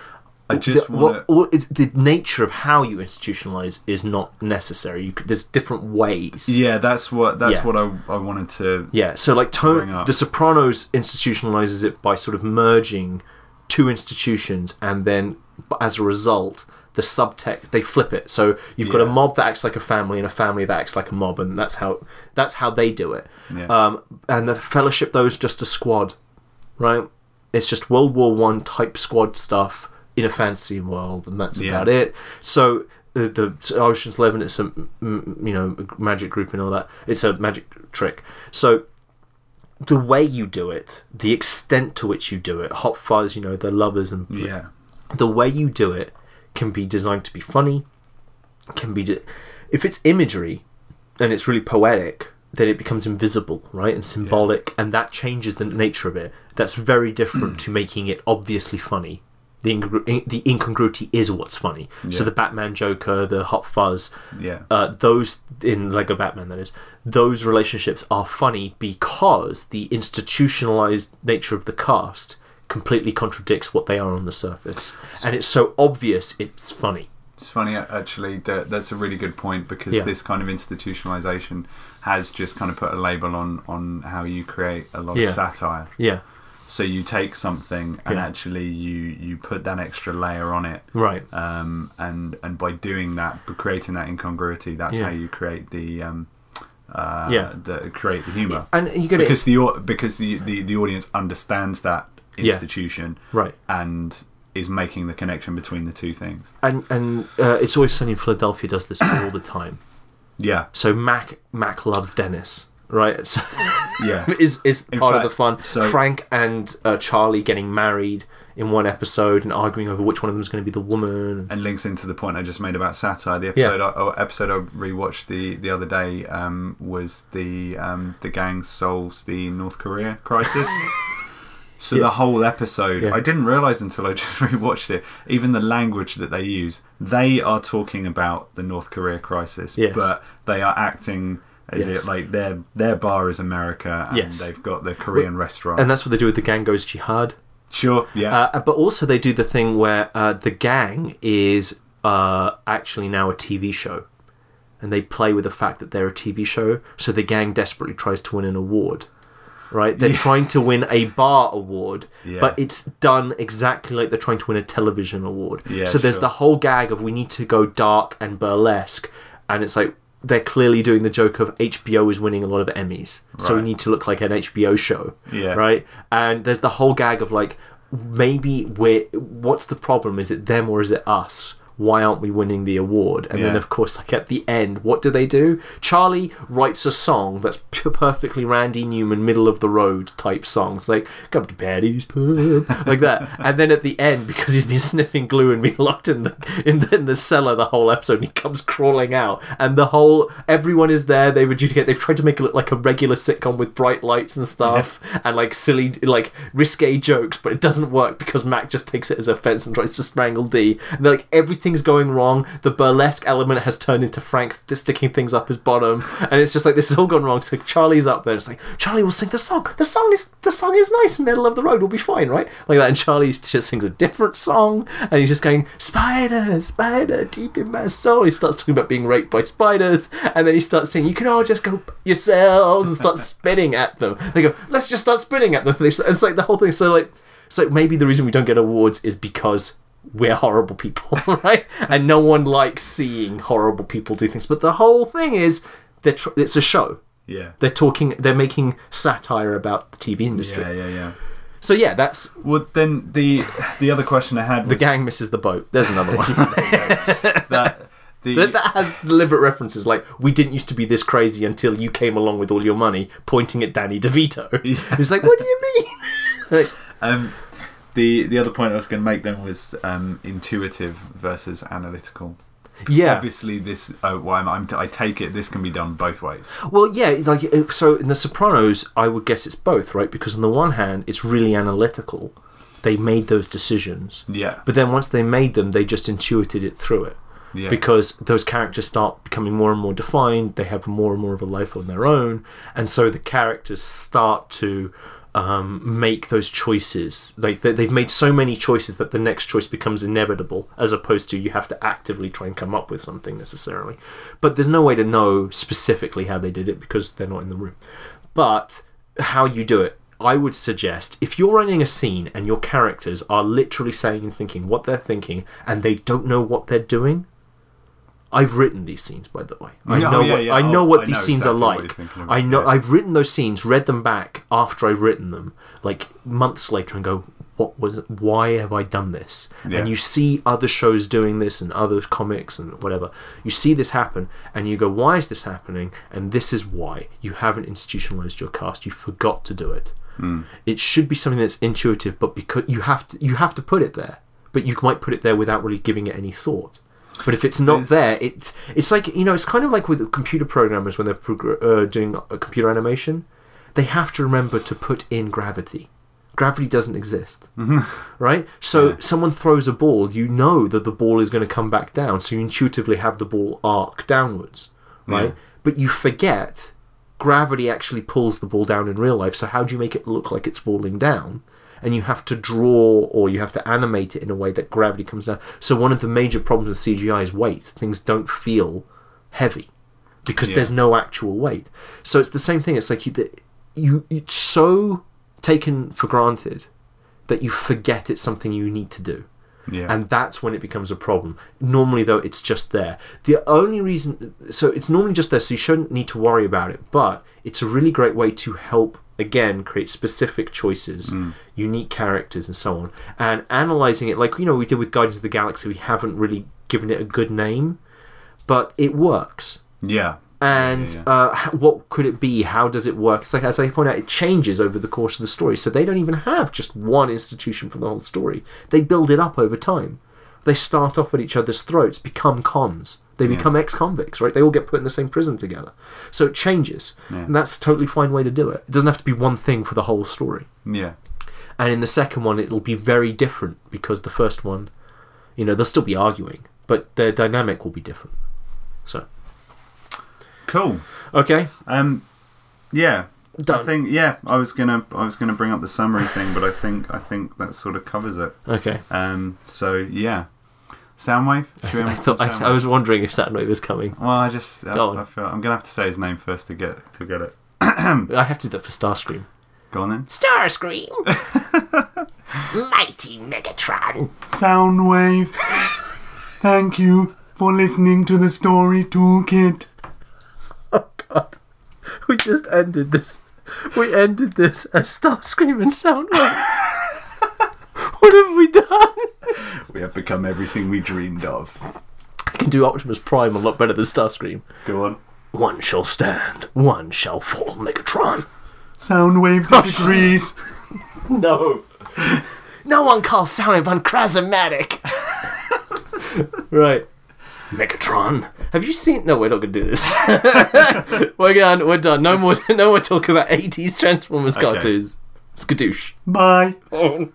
I just the, wanna- what- the nature of how you institutionalize is not necessary. You there's different ways. Yeah, that's what that's Yeah. what I, I wanted to. Yeah, so like. The Sopranos institutionalizes it by sort of merging two institutions, and then as a result, the subtext they flip it. So you've got a mob that acts like a family and a family that acts like a mob, and that's how that's how they do it. Yeah. Um, and the Fellowship though is just a squad, right? It's just World War One type squad stuff in a fantasy world, and that's Yeah. about it. So. Uh, the, the Ocean's Eleven, it's a you know magic group and all that. It's a magic trick. So the way you do it, the extent to which you do it, Hot Fuzz, you know, the lovers and Yeah. the way you do it can be designed to be funny, can be de- if it's imagery and it's really poetic, then it becomes invisible, right, and symbolic, and that changes the nature of it. That's very different to making it obviously funny. The incongru- the incongruity is what's funny. So the Batman Joker, the Hot Fuzz, Yeah. uh, those in Lego Batman, that is, those relationships are funny because the institutionalized nature of the cast completely contradicts what they are on the surface, and it's so obvious it's funny. It's funny actually. That, that's a really good point because Yeah. this kind of institutionalization has just kind of put a label on on how you create a lot Yeah. of satire. Yeah, So you take something and Yeah. actually you you put that extra layer on it. right. Um, and and by doing that, by creating that incongruity, that's Yeah. how you create the um, uh, Yeah. the create the humor. And you get because it the because the, the the audience understands that Yeah. institution right, and is making the connection between the two things. and and uh, it's always sunny in Philadelphia does this all the time. Yeah, So Mac Mac loves Dennis, right? So yeah, is is In part of the fun. so- Frank and uh, Charlie getting married in one episode and arguing over which one of them is going to be the woman. and links into the point I just made about satire. The episode I, oh, episode I rewatched the the other day um, was the um, the gang solves the North Korea crisis. So Yeah. the whole episode, Yeah. I didn't realize until I just rewatched it. Even the language that they use, they are talking about the North Korea crisis, Yes. but they are acting as Yes. it like their their bar is America and Yes. they've got the Korean restaurant. And that's what they do with the gang goes jihad. sure, yeah, Uh, but also they do the thing where uh, the gang is uh, actually now a TV show, and they play with the fact that they're a TV show. So the gang desperately tries to win an award. Right, they're Yeah. trying to win a bar award, Yeah. but it's done exactly like they're trying to win a television award. Yeah, so there's sure. the whole gag of we need to go dark and burlesque, and it's like they're clearly doing the joke of HBO is winning a lot of Emmys, so we need to look like an HBO show yeah, right? And there's the whole gag of like, maybe we're. What's the problem? Is it them or is it us? Why aren't we winning the award? And then, of course, like at the end, what do they do? Charlie writes a song that's perfectly Randy Newman, middle of the road type song. It's like, come to Paddy's pub, like that. And then at the end, because he's been sniffing glue and been locked in the in the, in the cellar the whole episode, he comes crawling out, and the whole everyone is there. They've adjudicated. They've tried to make it look like a regular sitcom with bright lights and stuff, and like silly, like risque jokes, but it doesn't work because Mac just takes it as offense and tries to strangle Dee. And they're like everything everything's going wrong. The burlesque element has turned into Frank sticking things up his bottom, and it's just like this has all gone wrong. So Charlie's up there. It's like Charlie will sing the song. The song is the song is nice. Middle of the road, we'll be fine, right? Like that. And Charlie just sings a different song, and he's just going spider, spider, deep in my soul. He starts talking about being raped by spiders, and then he starts saying, "You can all just go yourselves," and start spitting at them. They go, "Let's just start spitting at them." It's like the whole thing. So like, so maybe the reason we don't get awards is because we're horrible people, right? And no one likes seeing horrible people do things. But the whole thing is, they're tr- it's a show. Yeah. They're talking. They're making satire about the TV industry. Yeah, yeah, yeah. So yeah, that's Well, then the the other question I had the gang misses the boat. There's another one. that the that, that has deliberate references like we didn't used to be this crazy until you came along with all your money, pointing at Danny DeVito. It's like, what do you mean? Like, um the the other point I was going to make then was um, intuitive versus analytical. yeah. Obviously, this uh, well, I'm, I'm, I take it this can be done both ways. Well, yeah, like uh, so in The Sopranos, I would guess it's both, right? Because on the one hand, it's really analytical. They made those decisions, Yeah, but then once they made them, they just intuited it through it. yeah, because those characters start becoming more and more defined. They have more and more of a life on their own, and so the characters start to um, make those choices. Like they, they've made so many choices that the next choice becomes inevitable, as opposed to you have to actively try and come up with something necessarily. But there's no way to know specifically how they did it because they're not in the room. But how you do it. I would suggest if you're running a scene and your characters are literally saying and thinking what they're thinking and they don't know what they're doing, I've written these scenes, by the way. I Yeah, oh, know yeah, what yeah. I know Oh, what I these know scenes exactly are like. I know. I've written those scenes, read them back after I've written them, like months later, and go, "What was? Why have I done this?" And you see other shows doing this and other comics and whatever. You see this happen, and you go, "Why is this happening?" And this is why you haven't institutionalized your cast. You forgot to do it. Hmm. It should be something that's intuitive, but because you have to, you have to put it there. But you might put it there without really giving it any thought. But if it's not There's- there, it's it's like you know, it's kind of like with computer programmers when they're progr- uh, doing a computer animation. They have to remember to put in gravity. Gravity doesn't exist, right? So Yeah. someone throws a ball, you know that the ball is going to come back down, so you intuitively have the ball arc downwards, right? Yeah. But you forget gravity actually pulls the ball down in real life. So how do you make it look like it's falling down? And you have to draw or you have to animate it in a way that gravity comes down. So one of the major problems with CGI is weight. Things don't feel heavy because Yeah. there's no actual weight. So it's the same thing. It's like you, the, you it's so taken for granted that you forget it's something you need to do yeah, and that's when it becomes a problem. Normally, though, it's just there. The only reason, so it's normally just there, so you shouldn't need to worry about it. But it's a really great way to help again create specific choices, unique characters, and so on. And analyzing it, like you know, we did with Guardians of the Galaxy, we haven't really given it a good name, but it works. yeah, And yeah, Uh, what could it be? How does it work? It's like, as I point out, it changes over the course of the story. So they don't even have just one institution for the whole story. They build it up over time. They start off at each other's throats, become cons. They Yeah. become ex-convicts, right? They all get put in the same prison together. So it changes, Yeah. and that's a totally fine way to do it. It doesn't have to be one thing for the whole story. yeah, And in the second one, it'll be very different because the first one, you know, they'll still be arguing, but their dynamic will be different. So, cool. okay, Um, yeah, I think yeah. I was gonna I was gonna bring up the summary thing, but I think I think that sort of covers it. Okay. Um, so yeah, Soundwave. Should I thought some I, I was wondering if Soundwave was coming. Well, I just I, Go on. I feel I'm gonna have to say his name first to get to get it. I have to do that for Starscream. Go on then. Starscream. Mighty Megatron. Soundwave. Thank you for listening to the story toolkit. Oh God, we just ended this. We ended this as Starscream and Soundwave. what have we done? We have become everything we dreamed of. I can do Optimus Prime a lot better than Starscream. Go on. One shall stand, one shall fall, Megatron. Soundwave disagrees. No. No one calls Soundwave unchrasmatic. Right. Megatron. Have you seen? No, we're not to do this. we're done. We're done. No more. No more talk about 80s Transformers Okay. cartoons. Skadoosh. Bye. Oh.